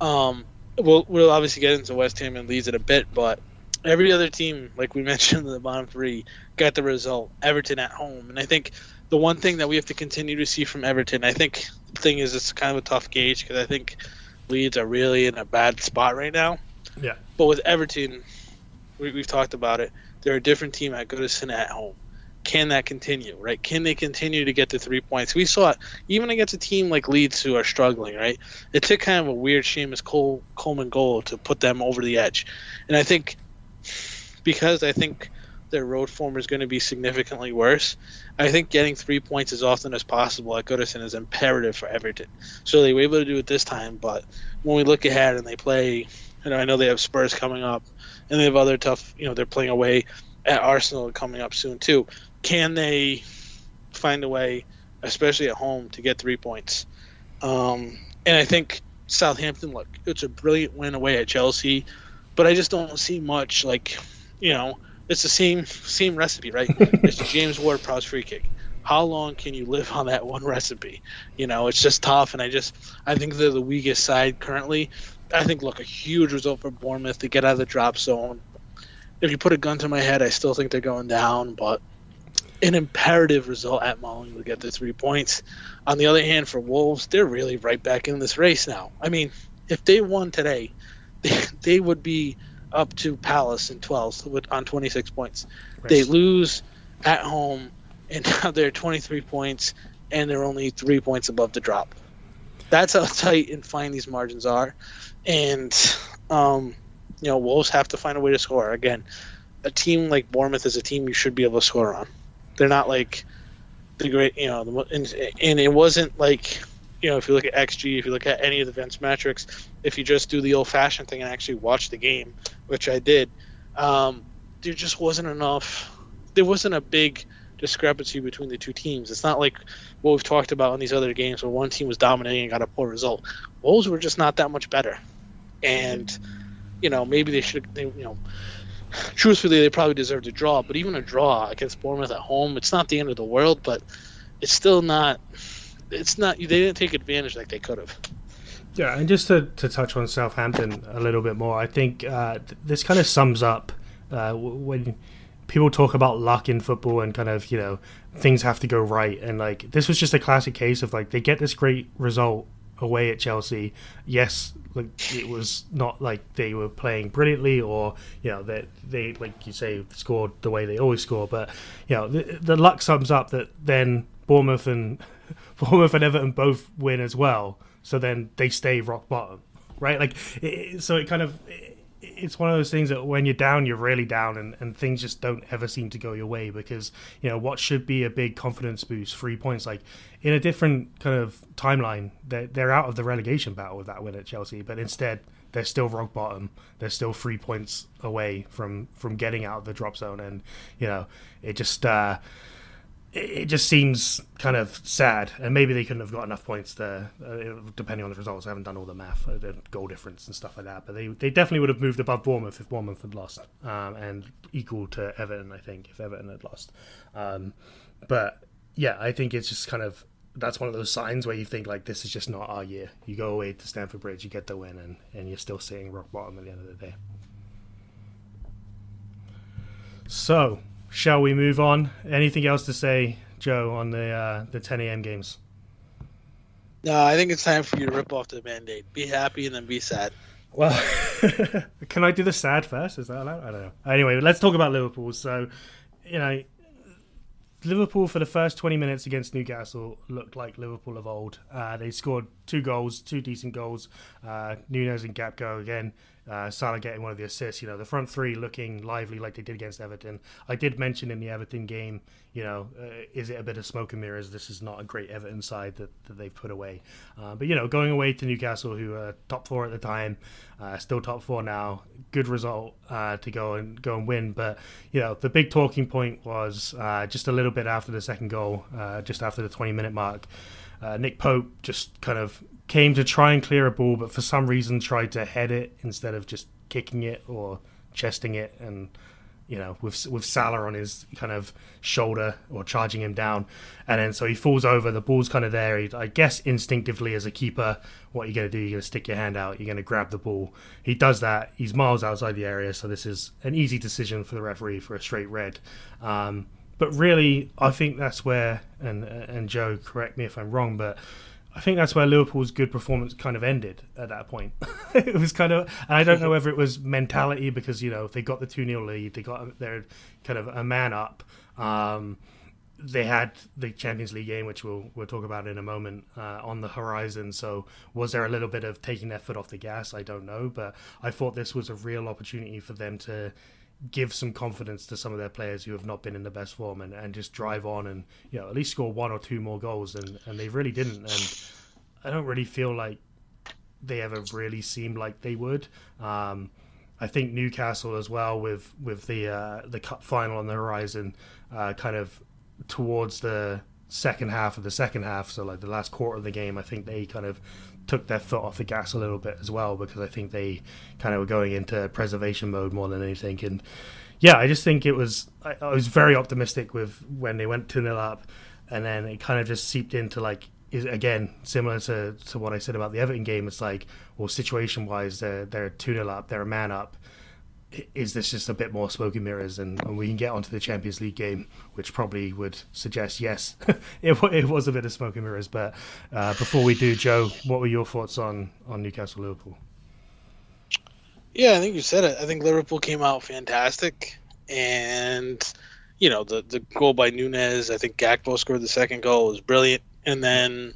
um, we'll we'll obviously get into West Ham and Leeds in a bit, but every other team, like we mentioned in the bottom three, got the result. Everton at home, and I think the one thing that we have to continue to see from Everton, I think the thing is it's kind of a tough gauge because I think Leeds are really in a bad spot right now. Yeah. But with Everton, we, we've talked about it. They're a different team at Goodison at home. Can that continue, right? Can they continue to get the three points? We saw it even against a team like Leeds who are struggling, right? It took kind of a weird Seamus Cole, Coleman goal to put them over the edge. And I think because I think their road form is going to be significantly worse. I think getting three points as often as possible at Goodison is imperative for Everton. So they were able to do it this time, but when we look ahead and they play, you know, I know they have Spurs coming up, and they have other tough, you know, they're playing away at Arsenal coming up soon too. Can they find a way, especially at home, to get three points? Um, and I think Southampton, look, it's a brilliant win away at Chelsea, but I just don't see much like, you know it's the same same recipe, right? it's James Ward-Prowse free kick. How long can you live on that one recipe? You know, it's just tough, and I just I think they're the weakest side currently. I think look a huge result for Bournemouth to get out of the drop zone. If you put a gun to my head, I still think they're going down, but an imperative result at Molineux to get the three points. On the other hand, for Wolves, they're really right back in this race now. I mean, if they won today, they, they would be up to Palace in 12th with, on 26 points. Right. They lose at home, and now they're 23 points, and they're only three points above the drop. That's how tight and fine these margins are, and um, you know Wolves have to find a way to score. Again, a team like Bournemouth is a team you should be able to score on. They're not like the great, you know, the, and, and it wasn't like you know, if you look at XG, if you look at any of the events metrics, if you just do the old fashioned thing and actually watch the game, which I did, um, there just wasn't enough. There wasn't a big discrepancy between the two teams. It's not like what we've talked about in these other games where one team was dominating and got a poor result. Wolves were just not that much better, and you know maybe they should. They, you know, truthfully, they probably deserved a draw. But even a draw against Bournemouth at home, it's not the end of the world, but it's still not it's not they didn't take advantage like they could have. Yeah, and just to, to touch on Southampton a little bit more, I think uh, th- this kind of sums up uh, when people talk about luck in football and kind of you know things have to go right, and like this was just a classic case of like they get this great result away at Chelsea. Yes, like it was not like they were playing brilliantly or you know that they, they like you say scored the way they always score, but you know the, the luck sums up that then Bournemouth and Bournemouth and Everton both win as well, so then they stay rock bottom, right? Like, it, so it kind of it, it's one of those things that when you're down, you're really down, and, and things just don't ever seem to go your way because you know what should be a big confidence boost, three points, like in a different kind of timeline, they're, they're out of the relegation battle with that win at Chelsea, but instead they're still rock bottom. They're still three points away from from getting out of the drop zone, and you know it just. uh it just seems kind of sad, and maybe they couldn't have got enough points there, uh, depending on the results. I haven't done all the math, uh, the goal difference and stuff like that, but they they definitely would have moved above Bournemouth if Bournemouth had lost, um, and equal to Everton, I think, if Everton had lost. Um, but yeah, I think it's just kind of that's one of those signs where you think like this is just not our year. You go away to Stamford Bridge, you get the win, and and you're still sitting rock bottom at the end of the day. So shall we move on? Anything else to say, Joe, on the uh, the 10 a.m. games? No, I think it's time for you to rip off the band-aid. Be happy and then be sad. Well, can I do the sad first? Is that allowed? I don't know. Anyway, let's talk about Liverpool. So, you know, Liverpool for the first 20 minutes against Newcastle looked like Liverpool of old. Uh, they scored two goals, two decent goals. Uh, Nunez and Gakpo again uh, Salah getting one of the assists. You know, the front three looking lively like they did against Everton. I did mention in the Everton game, you know, uh, is it a bit of smoke and mirrors? This is not a great Everton side that, that they've put away. Uh, but, you know, going away to Newcastle, who were top four at the time, uh, still top four now, good result uh, to go and go and win. But, you know, the big talking point was uh, just a little bit after the second goal, just after the 20 minute mark. Nick Pope just kind of came to try and clear a ball, but for some reason tried to head it instead of just kicking it or chesting it. And you know, with with Salah on his kind of shoulder or charging him down, and then so he falls over. The ball's kind of there. He, I guess instinctively as a keeper, what you're you going to do? You're going to stick your hand out. You're going to grab the ball. He does that. He's miles outside the area, so this is an easy decision for the referee for a straight red. Um, but really, I think that's where, and and Joe, correct me if I'm wrong, but I think that's where Liverpool's good performance kind of ended at that point. it was kind of, and I don't know whether it was mentality because you know they got the two 0 lead, they got their kind of a man up. Um, they had the Champions League game, which we'll we'll talk about in a moment, uh, on the horizon. So was there a little bit of taking their foot off the gas? I don't know, but I thought this was a real opportunity for them to give some confidence to some of their players who have not been in the best form and, and just drive on and you know at least score one or two more goals and, and they really didn't and I don't really feel like they ever really seemed like they would. Um, I think Newcastle as well with with the uh, the cup final on the horizon, uh, kind of towards the second half of the second half, so like the last quarter of the game, I think they kind of took their foot off the gas a little bit as well because I think they kind of were going into preservation mode more than anything. And yeah, I just think it was I, I was very optimistic with when they went two 0 up, and then it kind of just seeped into like is again similar to, to what I said about the Everton game. It's like well, situation wise, they're they're two 0 up, they're a man up is this just a bit more smoke and mirrors and, and, we can get onto the Champions League game, which probably would suggest yes, it, it was a bit of smoke and mirrors. But uh, before we do, Joe, what were your thoughts on, on Newcastle Liverpool? Yeah, I think you said it. I think Liverpool came out fantastic, and you know the the goal by Nunez. I think Gakpo scored the second goal was brilliant, and then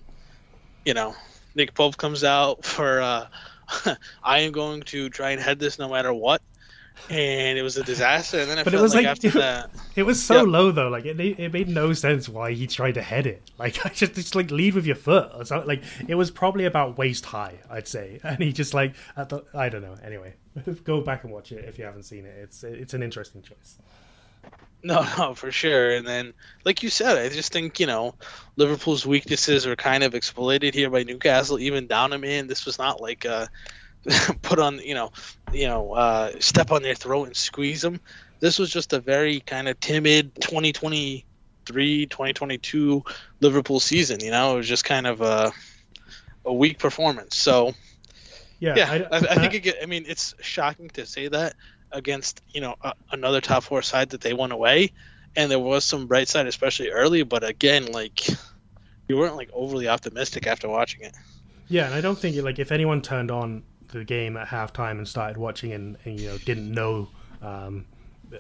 you know Nick Pope comes out for. Uh, I am going to try and head this no matter what and it was a disaster. And then I but felt it was like, like after it, that, it was so yep. low though. Like it, it made no sense why he tried to head it. Like I just, just like lead with your foot or something. Like it was probably about waist high, I'd say. And he just like I, thought, I don't know. Anyway, go back and watch it if you haven't seen it. It's it's an interesting choice. No, no, for sure. And then, like you said, I just think you know Liverpool's weaknesses were kind of exploited here by Newcastle. Even down a man, this was not like a put on you know you know uh, step on their throat and squeeze them this was just a very kind of timid 2023 2022 liverpool season you know? It was just kind of a, a weak performance. So yeah yeah i, I, I think it get, i mean it's shocking to say that against you know a, another top four side that they went away. And there was some bright side especially early but again like you weren't like overly optimistic after watching it. Yeah and i don't think like if anyone turned on the game at halftime and started watching and, and you know didn't know um,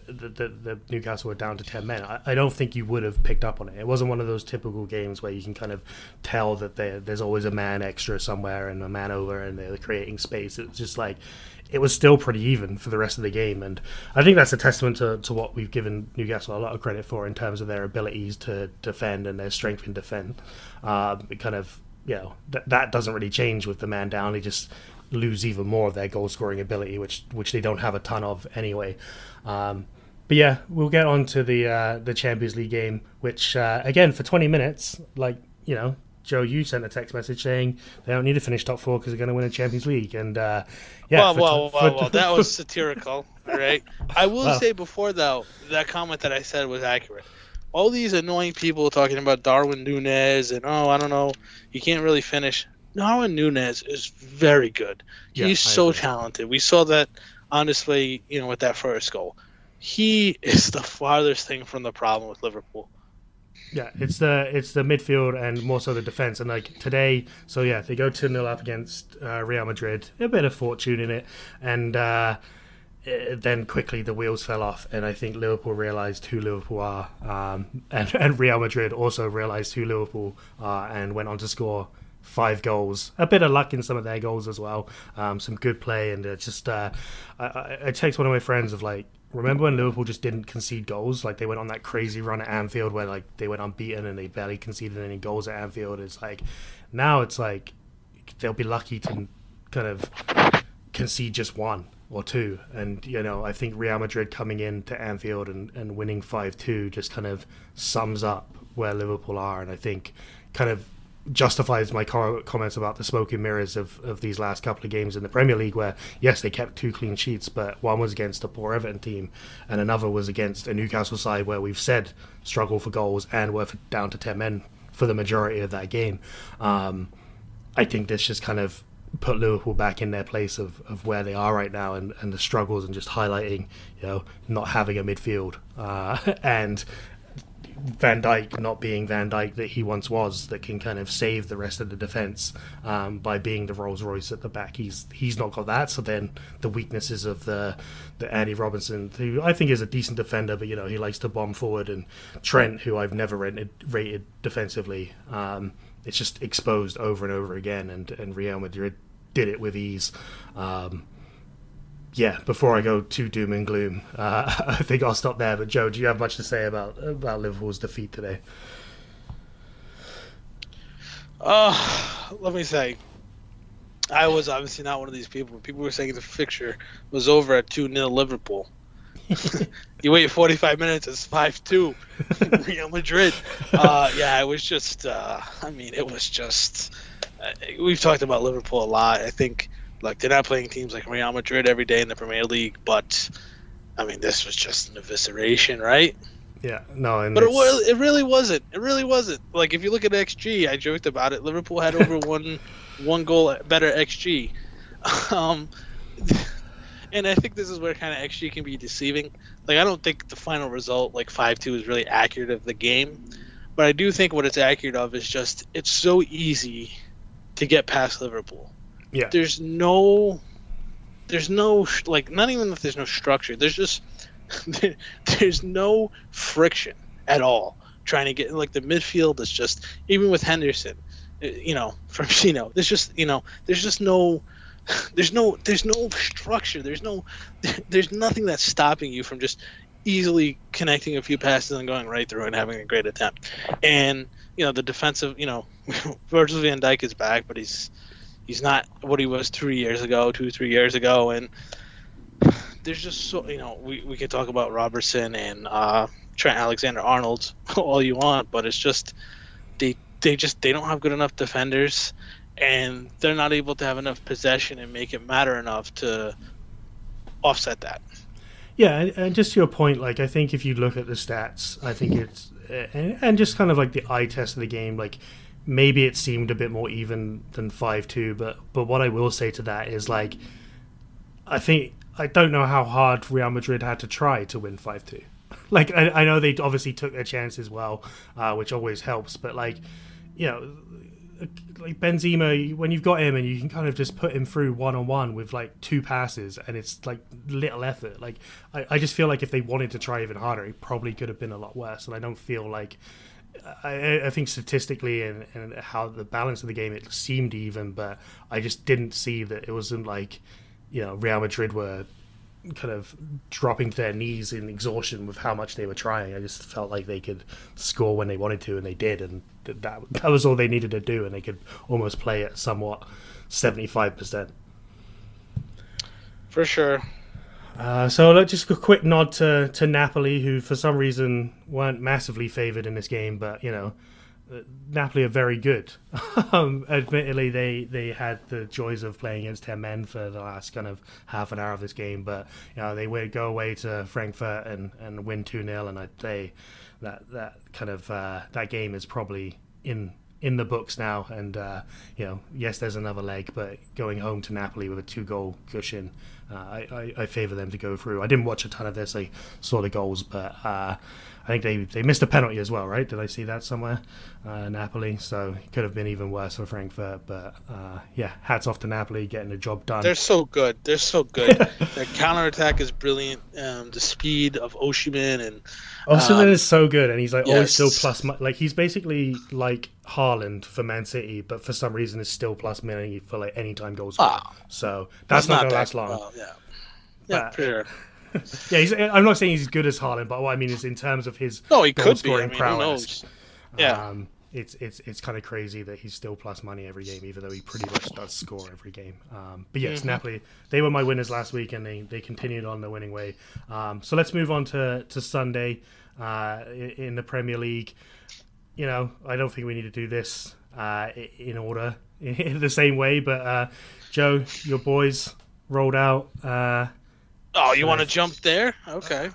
the, the, Newcastle were down to 10 men, I, I, don't think you would have picked up on it. It wasn't one of those typical games where you can kind of tell that there's always a man extra somewhere and a man over and they're creating space. It's just like, it was still pretty even for the rest of the game. And I think that's a testament to, to what we've given Newcastle a lot of credit for in terms of their abilities to defend and their strength in defend. Uh, kind of, you know, th- that doesn't really change with the man down. He just lose even more of their goal scoring ability, which which they don't have a ton of anyway. Um, but yeah, we'll get on to the uh, the Champions League game, which uh, again for 20 minutes, like you know, Joe, you sent a text message saying they don't need to finish top four because they're going to win a Champions League, and uh, yeah, well, well, t- well, well, that was satirical, right? I will well. say before though, that comment that I said was accurate. All these annoying people talking about Darwin Nunez and oh, I don't know, you can't really finish. Darwin Nunez is very good. Yeah, He's so talented. We saw that honestly, you know, with that first goal. He is the farthest thing from the problem with Liverpool. Yeah, it's the it's the midfield and more so the defense. And like today, so yeah, they go two 0 up against uh, Real Madrid. A bit of fortune in it, and uh, eh, then quickly the wheels fell off. And I think Liverpool realised who Liverpool are, um, and, and Real Madrid also realised who Liverpool are, and went on to score five goals. A bit of luck in some of their goals as well. Um, some good play, and it just uh, I, I, it takes one of my friends of like. Remember when Liverpool just didn't concede goals? Like they went on that crazy run at Anfield where like they went unbeaten and they barely conceded any goals at Anfield. It's like now it's like they'll be lucky to kind of concede just one or two. And you know, I think Real Madrid coming in to Anfield and, and winning five two just kind of sums up where Liverpool are. And I think kind of justifies my comments about the smoke and mirrors of, of these last couple of games in the Premier League, where yes, they kept two clean sheets, but one was against a poor Everton team, and another was against a Newcastle side where we've said struggle for goals and were down to ten men for the majority of that game. Um, I think this just kind of put Liverpool back in their place of, of where they are right now and, and the struggles and just highlighting, you know, not having a midfield uh, and Van Dijk not being Van Dijk that he once was, that can kind of save the rest of the defense um, by being the Rolls Royce at the back. He's he's not got that. So then the weaknesses of the the Andy Robertson, who I think is a decent defender, but you know he likes to bomb forward, and Trent, who I've never rated, rated defensively, um, it's just exposed over and over again. And and Real Madrid did it with ease. Um, yeah, before I go too doom and gloom, uh, I think I'll stop there. But Joe, do you have much to say about about Liverpool's defeat today? Uh, let me say, I was obviously not one of these people. People were saying the fixture was over at 2 0 Liverpool. you wait 45 minutes, it's 5 2 Real Madrid. Uh, yeah, it was just, uh, I mean, it was just. Uh, we've talked about Liverpool a lot. I think like they're not playing teams like Real Madrid every day in the Premier League, but I mean this was just an evisceration, right? Yeah, no, but it, was, it really wasn't. It really wasn't. Like if you look at XG, I joked about it. Liverpool had over one one goal better XG, um, and I think this is where kind of XG can be deceiving. Like I don't think the final result, like five two, is really accurate of the game, but I do think what it's accurate of is just it's so easy to get past Liverpool. Yeah. There's no there's no like not even if there's no structure. There's just there's no friction at all trying to get like the midfield is just even with Henderson, uh, you know, from you know, there's just you know, there's just no there's no there's no structure. There's no there's nothing that's stopping you from just easily connecting a few passes and going right through and having a great attempt. And you know, the defensive, you know, Virgil van Dijk is back, but he's he's not what he was three years ago, two three years ago, and there's just so you know we we could talk about Robertson and uh, Trent Alexander Arnold all you want, but it's just they they just they don't have good enough defenders, and they're not able to have enough possession and make it matter enough to offset that. Yeah, and, just to your point, like I think if you look at the stats, I think it's and just kind of like the eye test of the game, like maybe it seemed a bit more even than five two, but but what I will say to that is like I think I don't know how hard Real Madrid had to try to win five two. Like I, I know they obviously took their chances well, uh, which always helps, but like you know like Benzema, when you've got him and you can kind of just put him through one on one with like two passes and it's like little effort. Like I, I just feel like if they wanted to try even harder, it probably could have been a lot worse. And I don't feel like I, I, think statistically and, and how the balance of the game it seemed even, but I just didn't see that it wasn't like you know Real Madrid were kind of dropping to their knees in exhaustion with how much they were trying. I just felt like they could score when they wanted to, and they did, and that that was all they needed to do, and they could almost play it somewhat seventy five percent. For sure. Uh, so just a quick nod to, to Napoli, who for some reason weren't massively favoured in this game, but you know, uh, Napoli are very good. um, admittedly, they, they had the joys of playing against ten men for the last kind of half an hour of this game, but you know they would go away to Frankfurt and, and win two 0 and I'd that that kind of uh, that game is probably in in the books now. And uh, you know, yes, there's another leg, but going home to Napoli with a two goal cushion uh, I, I, I favour them to go through. I didn't watch a ton of this. I saw the goals, but uh, I think they, they missed a penalty as well, right? Did I see that somewhere? Uh, Napoli, so it could have been even worse for Frankfurt. But uh, yeah, hats off to Napoli getting the job done. They're so good. They're so good. Their counter attack is brilliant. Um, the speed of Osimhen and Osimhen um, is so good, and he's like yes. always still plus. Like he's basically like Haaland for Man City, but for some reason is still plus money for like anytime goals. Ah, so that's not, not gonna last long. Well, yeah, yeah, but, sure. yeah, he's, I'm not saying he's as good as Haaland, but what I mean is in terms of his no, he could be. I mean, prowess. Yeah. Um, it's it's it's kind of crazy that he's still plus money every game, even though he pretty much does score every game. Um, but yes, mm-hmm. Napoli they were my winners last week, and they, they continued on the winning way. Um, so let's move on to to Sunday uh, in the Premier League. You know, I don't think we need to do this uh, in order in the same way. But uh, Joe, your boys rolled out. Uh, oh, you want to jump there? Okay.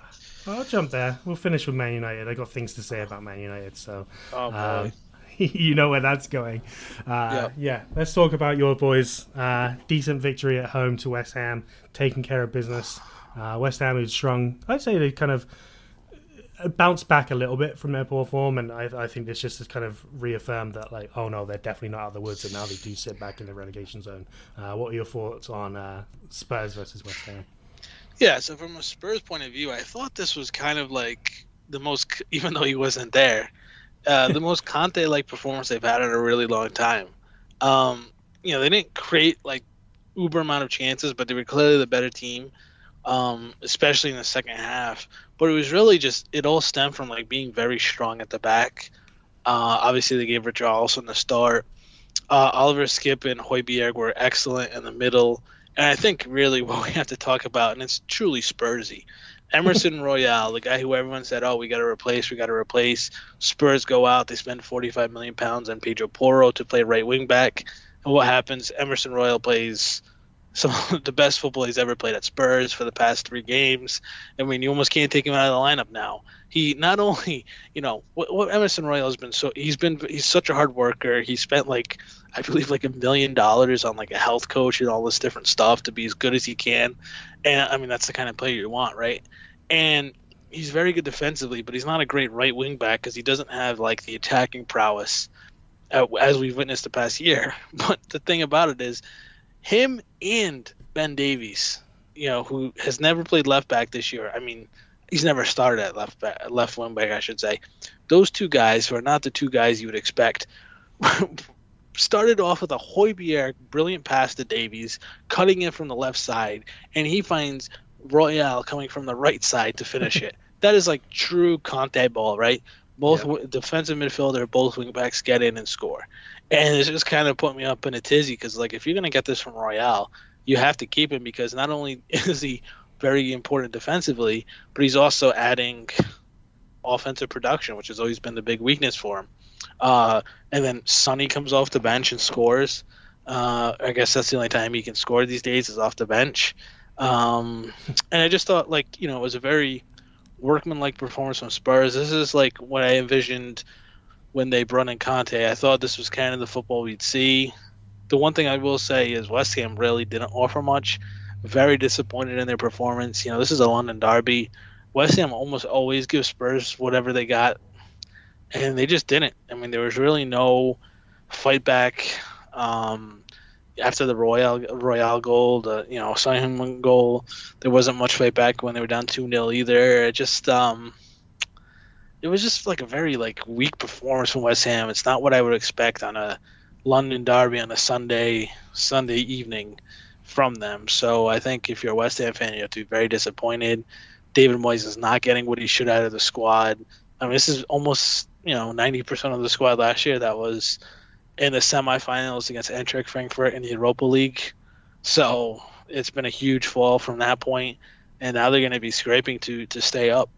I'll jump there. We'll finish with Man United. I got things to say about Man United, so oh, um, you know where that's going. Uh, Yeah, let's talk about your boys. Uh, decent victory at home to West Ham, taking care of business. Uh, West Ham is strong. I'd say they kind of bounced back a little bit from their poor form, and I, I think this just has kind of reaffirmed that, like, oh no, they're definitely not out of the woods, and now they do sit back in the relegation zone. Uh, what are your thoughts on uh, Spurs versus West Ham? Yeah, so from a Spurs point of view, I thought this was kind of like the most, even though he wasn't there, uh, the most Conte-like performance they've had in a really long time. Um, you know, they didn't create like uber amount of chances, but they were clearly the better team um, especially in the second half. But it was really just it all stemmed from like being very strong at the back. Uh, obviously, they gave Richarlison the start. Uh, Oliver Skipp and Højbjerg were excellent in the middle. And I think really what we have to talk about, and it's truly Spursy. Emerson Royal, the guy who everyone said, "Oh, we got to replace, we got to replace." Spurs go out, they spend 45 million pounds on Pedro Porro to play right wing back, and what happens? Emerson Royal plays some of the best football he's ever played at Spurs for the past three games. I mean, you almost can't take him out of the lineup now. He not only, you know, what, what Emerson Royal has been so he's been he's such a hard worker. He spent like I believe like a million dollars on like a health coach and all this different stuff to be as good as he can. And I mean, that's the kind of player you want, right? And he's very good defensively, but he's not a great right wing back because he doesn't have like the attacking prowess uh, as we've witnessed the past year. But the thing about it is him and Ben Davies, you know, who has never played left back this year. I mean, he's never started at left back, left wing back, I should say. Those two guys, who are not the two guys you would expect, started off with a Højbjerg brilliant pass to Davies, cutting in from the left side, and he finds Royal coming from the right side to finish it. that is like true Conte ball, right? Both yep. defensive midfielder, both wing backs get in and score and it just kind of put me up in a tizzy because like if you're gonna get this from Royal, you have to keep him because not only is he very important defensively, but he's also adding offensive production, which has always been the big weakness for him. Uh, and then Sonny comes off the bench and scores. Uh, I guess that's the only time he can score these days is off the bench. Um, and I just thought like you know it was a very workmanlike performance from Spurs. This is like what I envisioned when they brought in Conte. I thought this was kind of the football we'd see. The one thing I will say is West Ham really didn't offer much. Very disappointed in their performance. You know, this is a London derby. West Ham almost always gives Spurs whatever they got, and they just didn't. I mean, there was really no fight back um, after the Royal Royal goal, the you know Simon goal. There wasn't much fight back when they were down two 0 either. It just um, it was just like a very like weak performance from West Ham. It's not what I would expect on a London derby on a Sunday Sunday evening from them. So I think if you're a West Ham fan, you have to be very disappointed. David Moyes is not getting what he should out of the squad. I mean, this is almost you know 90% of the squad last year that was in the semifinals against Eintracht Frankfurt in the Europa League. So it's been a huge fall from that point, and now they're going to be scraping to to stay up.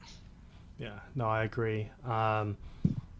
Yeah, no, I agree. Um,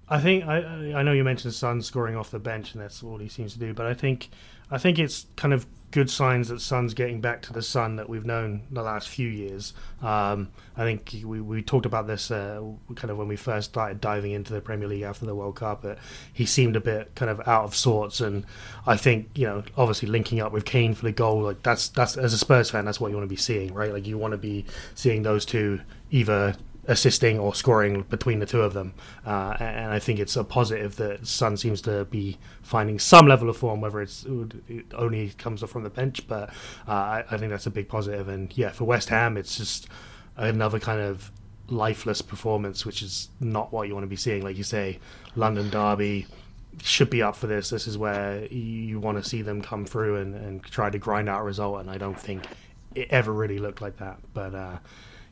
I think I I know you mentioned Son scoring off the bench, and that's what he seems to do. But I think I think it's kind of good signs that Son's getting back to the Son that we've known the last few years. Um, I think we, we talked about this uh, kind of when we first started diving into the Premier League after the World Cup. But he seemed a bit kind of out of sorts, and I think you know obviously linking up with Kane for the goal, like that's that's as a Spurs fan, that's what you want to be seeing, right? Like you want to be seeing those two either assisting or scoring between the two of them. Uh, and I think it's a positive that Son seems to be finding some level of form, whether it's it only comes from the bench. But uh, I, I, think that's a big positive. And yeah, for West Ham, it's just another kind of lifeless performance, which is not what you want to be seeing. Like you say, London Derby should be up for this. This is where you want to see them come through and, and try to grind out a result. And I don't think it ever really looked like that. But uh,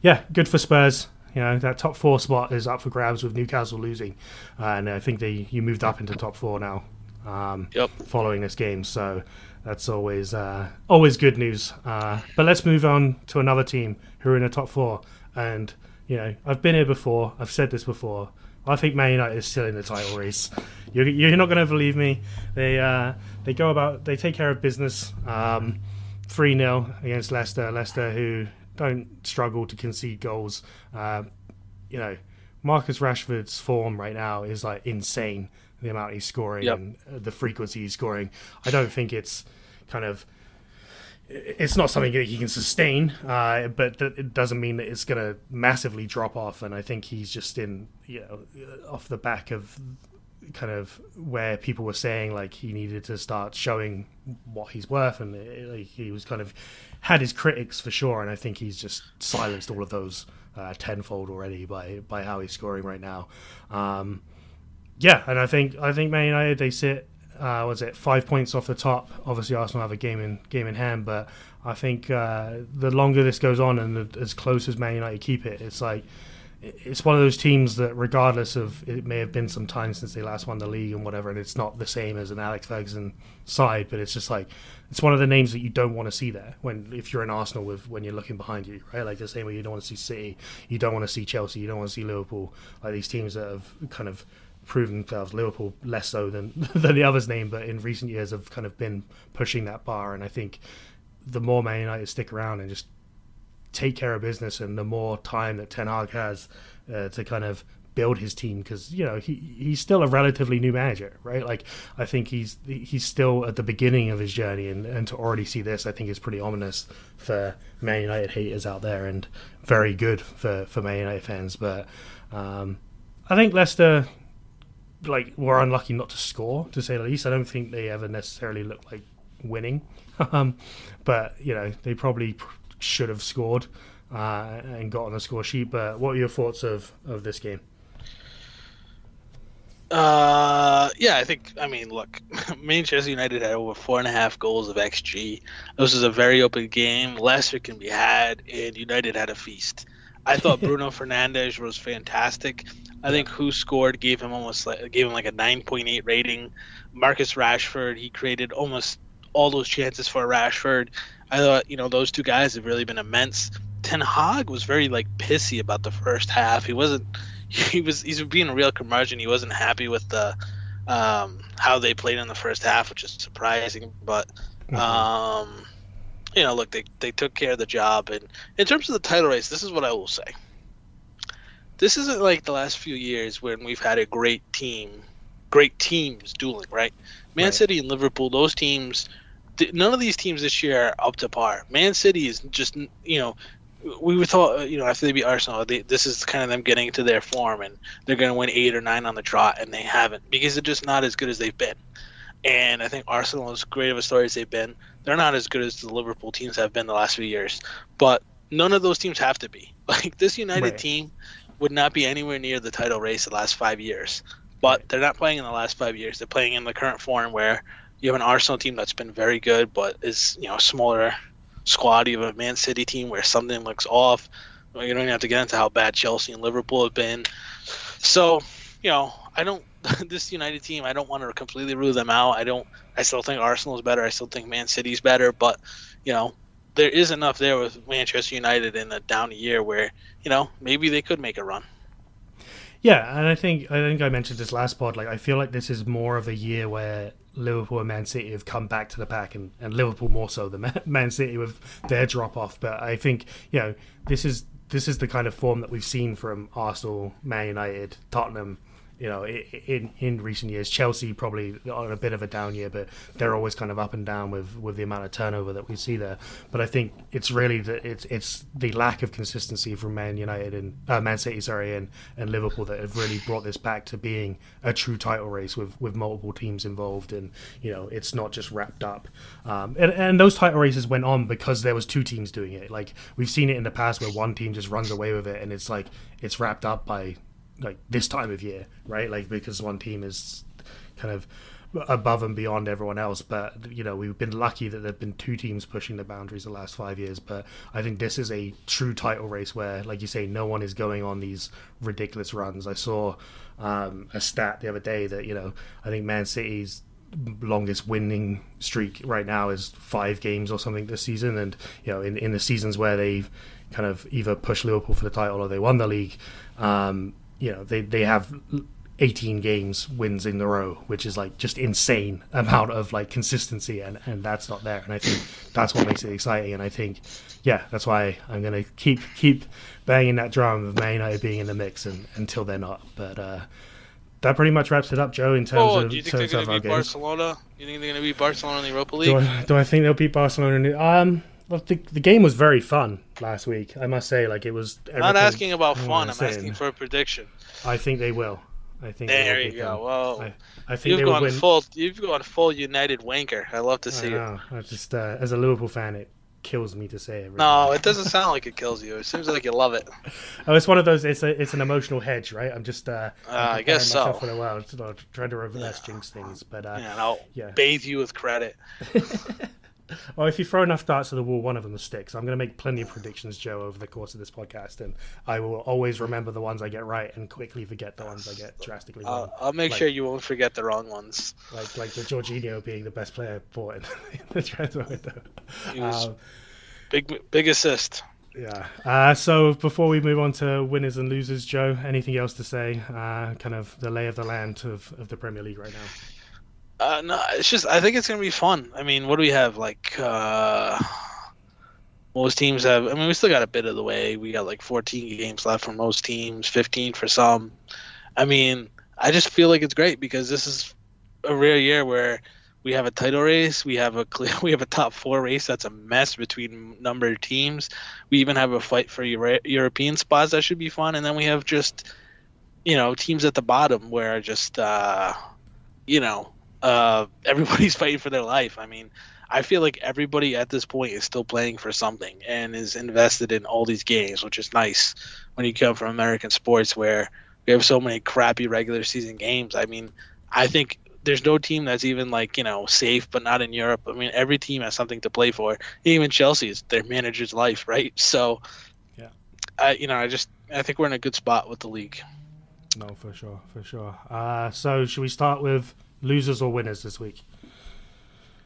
yeah, good for Spurs. You know that top four spot is up for grabs with Newcastle losing, uh, and I think they you moved up into top four now. Um, yep. Following this game, so that's always uh, always good news. Uh, but let's move on to another team who are in the top four, and you know I've been here before. I've said this before. I think Man United is still in the title race. You're, you're not going to believe me. They uh, they go about they take care of business. Um, three 0 against Leicester. Leicester who don't struggle to concede goals. Uh, you know, Marcus Rashford's form right now is like insane. The amount he's scoring Yep. and uh, the frequency he's scoring. I don't think it's kind of it's not something that he can sustain, uh, but th- it doesn't mean that it's going to massively drop off. And I think he's just in, you know, off the back of kind of where people were saying like he needed to start showing what he's worth, and uh, like, he was kind of had his critics for sure. And I think he's just silenced all of those uh, tenfold already by by how he's scoring right now. Um, yeah, and I think I think Man United they sit uh, was it five points off the top. Obviously, Arsenal have a game in game in hand, but I think uh, the longer this goes on and the, as close as Man United keep it, it's like it's one of those teams that, regardless of it may have been some time since they last won the league and whatever, and it's not the same as an Alex Ferguson side, but it's just like it's one of the names that you don't want to see there when if you're in Arsenal with when you're looking behind you, right? Like the same way you don't want to see City, you don't want to see Chelsea, you don't want to see Liverpool, like these teams that have kind of proven themselves. Liverpool less so than than the others name, but in recent years have kind of been pushing that bar. And I think the more Man United stick around and just take care of business, and the more time that Ten Hag has uh, to kind of build his team, because you know he he's still a relatively new manager, right? Like I think he's he's still at the beginning of his journey, and and to already see this, I think is pretty ominous for Man United haters out there, and very good for for Man United fans, but. Um, I think Leicester like were unlucky not to score, to say the least. I don't think they ever necessarily looked like winning, um, but you know they probably pr- should have scored uh, and got on the score sheet. But what are your thoughts of of this game? Uh, yeah, I think. I mean, look, Manchester United had over four and a half goals of xG. This was a very open game. Leicester can be had, and United had a feast. I thought Bruno Fernandes was fantastic. I think WhoScored gave him almost like gave him like a nine point eight rating. Marcus Rashford, he created almost all those chances for Rashford. I thought you know those two guys have really been immense. Ten Hag was very like pissy about the first half. He wasn't. He was. He's being a real curmudgeon. He wasn't happy with the um, how they played in the first half, which is surprising. But um, you know, look, they they took care of the job. And in terms of the title race, this is what I will say. This isn't like the last few years when we've had a great team, great teams dueling, right? Man Right. City and Liverpool, those teams. None of these teams this year are up to par. Man City is just, you know, we were thought, uh, you know, after they beat Arsenal, they, this is kind of them getting into their form, and they're going to win eight or nine on the trot, and they haven't because they're just not as good as they've been. And I think Arsenal, as great of a story as they've been, they're not as good as the Liverpool teams have been the last few years. But none of those teams have to be. Like this United Right. team would not be anywhere near the title race the last five years. But they're not playing in the last five years. They're playing in the current form where you have an Arsenal team that's been very good, but is you know a smaller squad. You have a Man City team where something looks off. Well, You don't even have to get into how bad Chelsea and Liverpool have been. So, you know, I don't. This United team, I don't want to completely rule them out. I don't. I still think Arsenal is better. I still think Man City's better. But, you know, there is enough there with Manchester United in a down year where, you know, maybe they could make a run. Yeah, and I think I think I mentioned this last pod. Like I feel like this is more of a year where Liverpool and Man City have come back to the pack, and, and Liverpool more so than Man- City with their drop off. But I think you know this is this is the kind of form that we've seen from Arsenal, Man United, Tottenham. You know, in in recent years, Chelsea probably on a bit of a down year, but they're always kind of up and down with, with the amount of turnover that we see there. But I think it's really the it's it's the lack of consistency from Man United and uh, Man City, sorry, and, and Liverpool that have really brought this back to being a true title race with, with multiple teams involved, and you know it's not just wrapped up. Um, and and those title races went on because there was two teams doing it. Like we've seen it in the past where one team just runs away with it, and it's like it's wrapped up by like this time of year, right? Like because one team is kind of above and beyond everyone else. But you know, we've been lucky that there've been two teams pushing the boundaries the last five years. But I think this is a true title race where, like you say, no one is going on these ridiculous runs. I saw um, a stat the other day that you know I think Man City's longest winning streak right now is five games or something this season and you know in, in the seasons where they've kind of either pushed Liverpool for the title or they won the league um, you know they they have 18 games wins in a row, which is like just insane amount of like consistency, and and that's not there. And I think that's what makes it exciting. And I think, yeah, that's why I'm gonna keep keep banging that drum of Man United being in the mix and, until they're not. But uh, that pretty much wraps it up, Joe. In terms Oh, of do you think they're gonna beat games. Barcelona? You think they're going to beat Barcelona in the Europa League? Do I, do I think they'll beat Barcelona? in the- Um, look, the, the game was very fun last week. I must say, like it was. I'm not asking about fun. I'm say. asking for a prediction. I think they will. I think. There will you go. Them. Well, I, I, think you've gone win. full. You've gone full United wanker. I love to I see it. know. I just uh, as a Liverpool fan, it kills me to say it. really. No, it doesn't sound like it kills you. It seems like you love it. Oh, it's one of those. It's a, it's an emotional hedge, right? I'm just. Uh, I'm Uh, I guess so. For sort of trying to reverse jinx things, but uh, And I'll yeah. bathe you with credit. Well, if you throw enough darts at the wall, one of them sticks. I'm going to make plenty of predictions, Joe, over the course of this podcast, and I will always remember the ones I get right and quickly forget the ones I get drastically wrong. I'll, make Like- sure you won't forget the wrong ones. like like the Jorginho being the best player bought in the transfer window. Um, big, big assist. yeah. Uh, so before we move on to winners and losers, Joe, anything else to say? Uh, kind of the lay of the land of, of the Premier League right now. Uh, no, it's just I think it's gonna be fun. I mean, what do we have? Like uh, most teams have. I mean, we still got a bit of the way. We got like 14 games left for most teams, 15 for some. I mean, I just feel like it's great because this is a rare year where we have a title race, we have a clear, we have a top four race that's a mess between number of teams. We even have a fight for Euro- European spots that should be fun, and then we have just you know teams at the bottom where just uh, you know uh, everybody's fighting for their life. I mean, I feel like everybody at this point is still playing for something and is invested in all these games, which is nice when you come from American sports where we have so many crappy regular season games. I mean, I think there's no team that's even like you know safe, but not in Europe. I mean, every team has something to play for. Even Chelsea is their manager's life, right? So, Yeah. I you know I just I think we're in a good spot with the league. No, for sure, for sure. Uh, so should we start with losers or winners this week?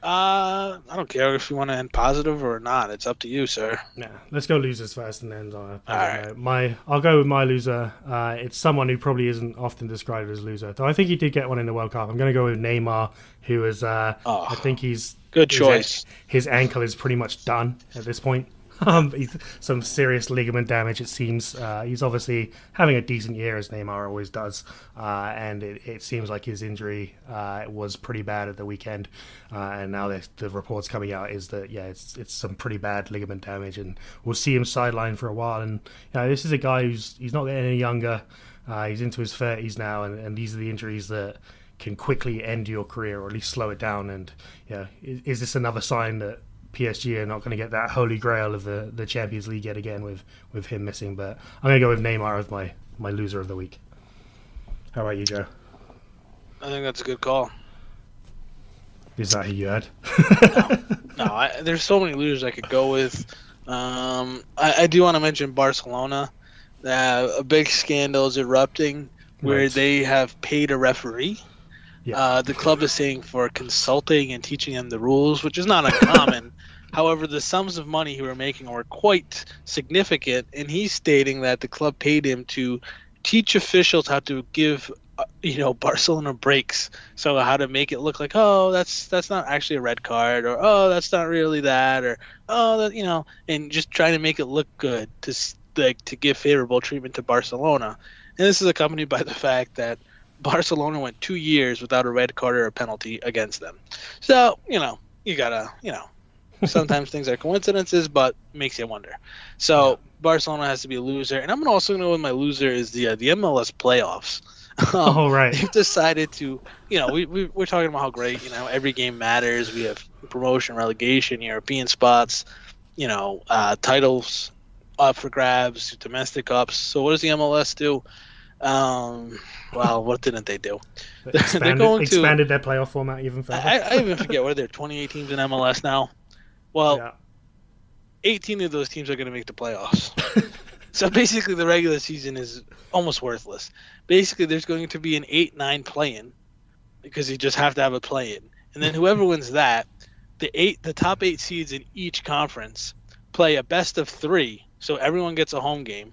Uh, I don't care if you want to end positive or not. It's up to you, sir. Yeah, let's go losers first, and then uh, All right. my I'll go with my loser. Uh, it's someone who probably isn't often described as a loser, though I think he did get one in the World Cup. I'm going to go with Neymar, who is uh, Oh. I think he's Good his- choice. His ankle is pretty much done at this point. Um, he's some serious ligament damage. It seems uh, he's obviously having a decent year as Neymar always does, uh, and it, it seems like his injury uh, was pretty bad at the weekend. Uh, and now the, reports coming out is that yeah, it's it's some pretty bad ligament damage, and we'll see him sidelined for a while. And you know, this is a guy who's he's not getting any younger. Uh, he's into his thirties now, and, and these are the injuries that can quickly end your career or at least slow it down. And yeah, is, is this another sign that PSG are not going to get that holy grail of the, the Champions League yet again with, with him missing? But I'm going to go with Neymar as my, my loser of the week. How about you, Joe? I think that's a good call. Is that who you had? No, I, there's so many losers I could go with. Um, I, I do want to mention Barcelona. Uh, a big scandal is erupting where Right. they have paid a referee. Yeah. Uh, the club is saying for consulting and teaching them the rules, which is not uncommon. However, the sums of money he were making were quite significant, and he's stating that the club paid him to teach officials how to give, uh, you know, Barcelona breaks. So how to make it look like, oh, that's that's not actually a red card, or oh, that's not really that, or oh, that you know, and just trying to make it look good to like to give favorable treatment to Barcelona. And this is accompanied by the fact that Barcelona went two years without a red card or a penalty against them. So, you know, you gotta, you know, sometimes things are coincidences, but makes you wonder. So Barcelona has to be a loser, and I'm also gonna go with my loser is the uh, the MLS playoffs. Um, oh, right. they've decided to, you know, we, we we're talking about how great, you know, every game matters. We have promotion, relegation, European spots, you know, uh, titles up for grabs, domestic cups. So what does the MLS do? Um, well, what didn't they do? Expanded, going to- expanded their playoff format even further. I, I even forget what are there 28 teams in MLS now. Well, yeah. 18 of those teams are going to make the playoffs. so basically, the regular season is almost worthless. Basically, there's going to be an 8 9 play in because you just have to have a play in. And then whoever wins that, the eight, the top eight seeds in each conference play a best of three. So everyone gets a home game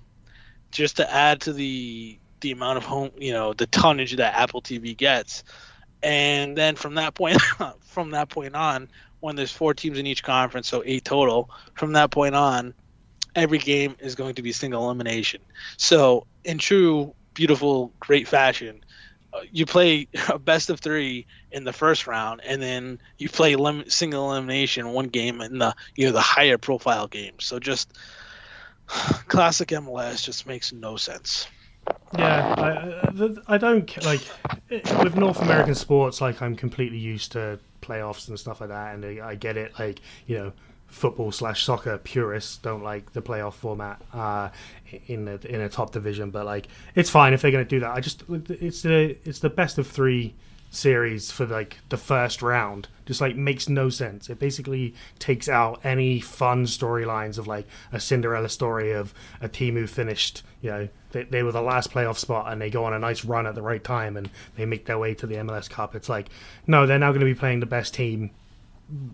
just to add to the the amount of home, you know, the tonnage that Apple TV gets. And then from that point, from that point on, when there's four teams in each conference, so eight total, from that point on, every game is going to be single elimination. So in true, beautiful, great fashion, uh, you play a best of three in the first round, and then you play lim- single elimination one game in the you know the higher profile games. So just classic MLS just makes no sense. Yeah, I, I don't like with North American sports. Like I'm completely used to playoffs and stuff like that, and I get it. Like you know, football slash soccer purists don't like the playoff format uh, in the in a top division, but like it's fine if they're going to do that. I just it's the it's the best of three series for like the first round just like makes no sense it basically takes out any fun storylines of like a cinderella story of a team who finished you know they, they were the last playoff spot and they go on a nice run at the right time and they make their way to the mls cup it's like no they're now going to be playing the best team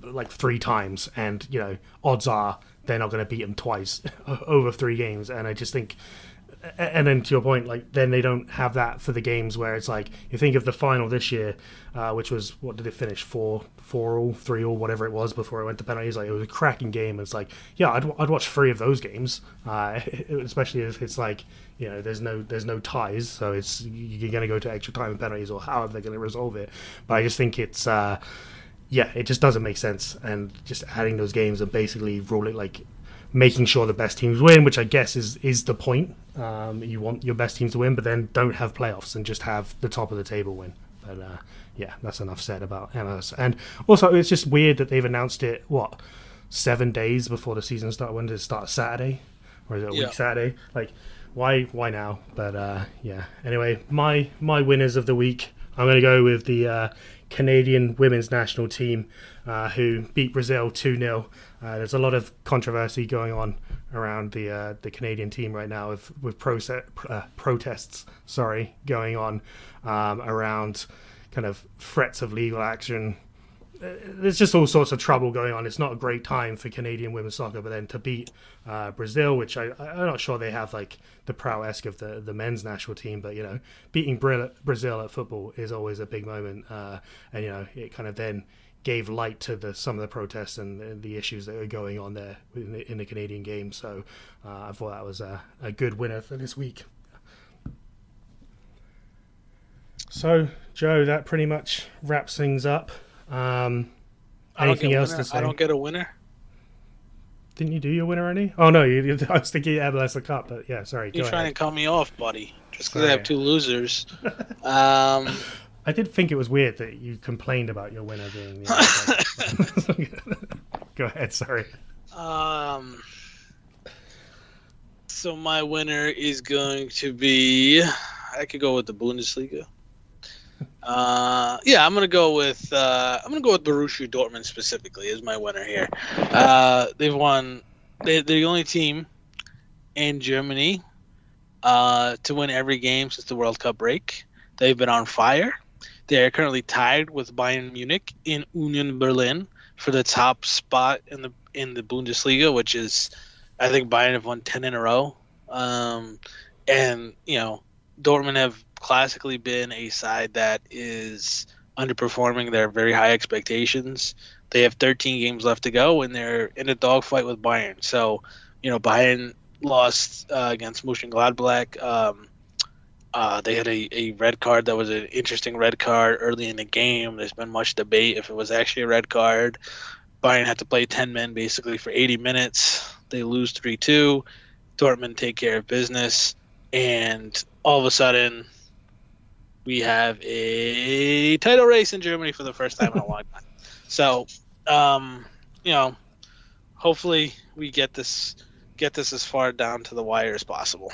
like three times and you know odds are they're not going to beat them twice over three games and i just think and then to your point, like then they don't have that for the games where it's like you think of the final this year, uh, which was what did it finish four, four all, three all, whatever it was before it went to penalties. Like it was a cracking game. It's like yeah, I'd, I'd watch three of those games, uh, especially if it's like you know there's no there's no ties, so it's you're gonna go to extra time and penalties or however they're gonna resolve it. But I just think it's. Uh, yeah, it just doesn't make sense, and just adding those games and basically rolling like making sure the best teams win, which I guess is is the point. Um, you want your best teams to win, but then don't have playoffs and just have the top of the table win. But uh, yeah, that's enough said about MLS. And also, it's just weird that they've announced it what seven days before the season start. When did it start? Saturday, or is it a yeah. week Saturday? Like, why why now? But uh, yeah. Anyway, my my winners of the week. I'm going to go with the uh, Canadian women's national team uh, who beat Brazil 2 0. Uh, there's a lot of controversy going on around the uh, the Canadian team right now with with proce- uh, protests, sorry, going on um, around kind of threats of legal action. There's just all sorts of trouble going on. It's not a great time for Canadian women's soccer, but then to beat uh, Brazil, which I, I'm not sure they have like the prowess of the, the men's national team, but you know, beating Brazil at football is always a big moment, uh, and you know, it kind of then gave light to the some of the protests and, the issues that are going on there in the, in the Canadian game. So uh, I thought that was a, a, good winner for this week. So Joe, that pretty much wraps things up. Um, anything else winner. to say? I don't get a winner. Didn't you do your winner any? Oh no, you, I was thinking you had less a cup, but yeah, sorry. You're trying ahead. to cut me off, buddy, just because I have two losers. um, I did think it was weird that you complained about your winner being. Go ahead. Sorry. Um. So my winner is going to be. I could go with the Bundesliga. Uh, yeah, I'm gonna go with uh, I'm gonna go with Borussia Dortmund specifically as my winner here. Uh, they've won. They, they're the only team in Germany uh, to win every game since the World Cup break. They've been on fire. They are currently tied with Bayern Munich in Union Berlin for the top spot in the in the Bundesliga, which is, I think Bayern have won ten in a row. Um, and you know, Dortmund have classically been a side that is underperforming their very high expectations. They have 13 games left to go, and they're in a dogfight with Bayern. So, you know, Bayern lost uh, against Mönchengladbach. Um, uh, they had a, a red card that was an interesting red card early in the game. There's been much debate if it was actually a red card. Bayern had to play 10 men basically for 80 minutes. They lose 3 2. Dortmund take care of business. And all of a sudden, we have a title race in Germany for the first time in a long time. So, um, you know, hopefully we get this get this as far down to the wire as possible.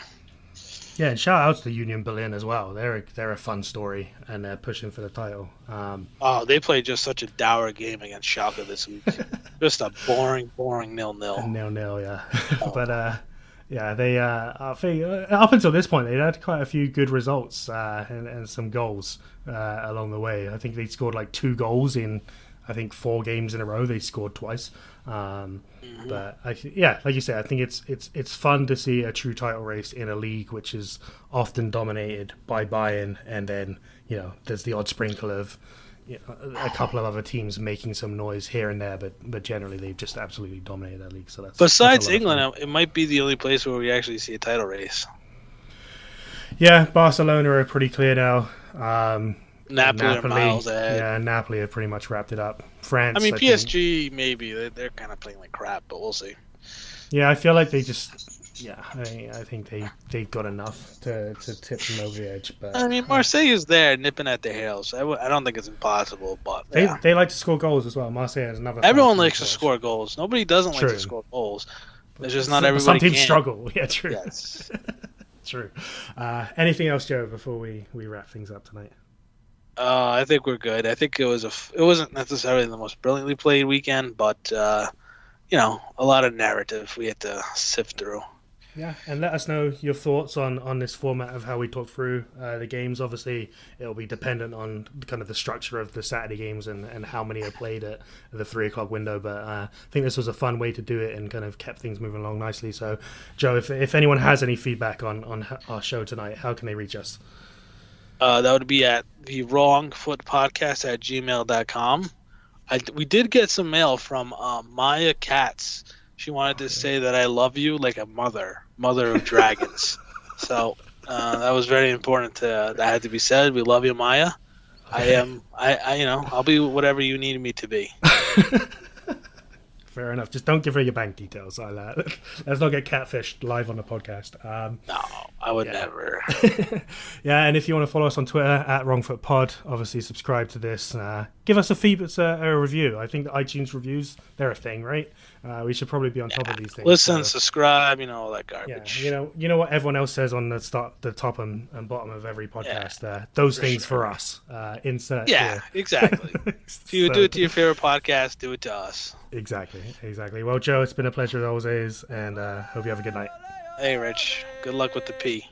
Yeah, and shout out to Union Berlin as well. They're a, they're a fun story and they're pushing for the title. Um, oh, they played just such a dour game against Schalke this week. just a boring, boring nil nil. Nil nil, yeah. Oh. but uh, yeah, they uh, I think uh, up until this point they'd had quite a few good results uh, and, and some goals uh, along the way. I think they scored like two goals in I think four games in a row they scored twice. Um, But I, yeah, like you said, I think it's it's it's fun to see a true title race in a league which is often dominated by Bayern, and then you know there's the odd sprinkle of you know, a couple of other teams making some noise here and there, but but generally they've just absolutely dominated that league. So that's Besides that's a lot of fun. England, it might be the only place where we actually see a title race. Yeah, Barcelona are pretty clear now. Um, Napoli, ahead. yeah, Napoli have pretty much wrapped it up. France, I mean, think- PSG maybe they're, they're kind of playing like crap, but we'll see. yeah, I feel like they just, yeah, I, I think they they've got enough to, to tip them over the edge. But I mean, Marseille is there nipping at their heels. I, w- I don't think it's impossible, but they yeah. they like to score goals as well. Marseille is another. everyone likes to score goals. Nobody doesn't like to score goals. It's just not Some- everybody. Some teams can. struggle. Yeah, true. Yes. True. Uh, anything else, Joe? Before we we wrap things up tonight. Uh, I think we're good. I think it was a. f- It wasn't necessarily the most brilliantly played weekend, but uh, you know, a lot of narrative we had to sift through. Yeah, and let us know your thoughts on on this format of how we talk through uh, the games. Obviously, it'll be dependent on kind of the structure of the Saturday games and, and how many are played at, the three o'clock window. But uh, I think this was a fun way to do it and kind of kept things moving along nicely. So, Joe, if if anyone has any feedback on on our show tonight, how can they reach us? Uh, that would be at the wrong foot podcast at gmail.com. I, we did get some mail from uh, Maya Katz. She wanted to say that I love you like a mother, mother of dragons. so uh, that was very important. To, that had to be said. We love you, Maya. I am. I, I. You know. I'll be whatever you need me to be. Fair enough. Just don't give her your bank details. I'll, uh, let's not get catfished live on the podcast. Um, No, I would Yeah. never. yeah, and if you want to follow us on Twitter at Wrongfoot Pod, obviously subscribe to this. Uh, give us a feedback, uh, a review. I think the iTunes reviews they're a thing, right? Uh, we should probably be on top of these things. Listen, so- subscribe. You know all that garbage. yeah, you know, you know what everyone else says on the start, the top and, and bottom of every podcast. Uh, those for things sure. for us. Uh, insert. Yeah, here. exactly. If you do it to your favorite podcast, do it to us. Exactly, exactly. Well, Joe, it's been a pleasure as always, and uh, hope you have a good night. Hey, Rich. Good luck with the P.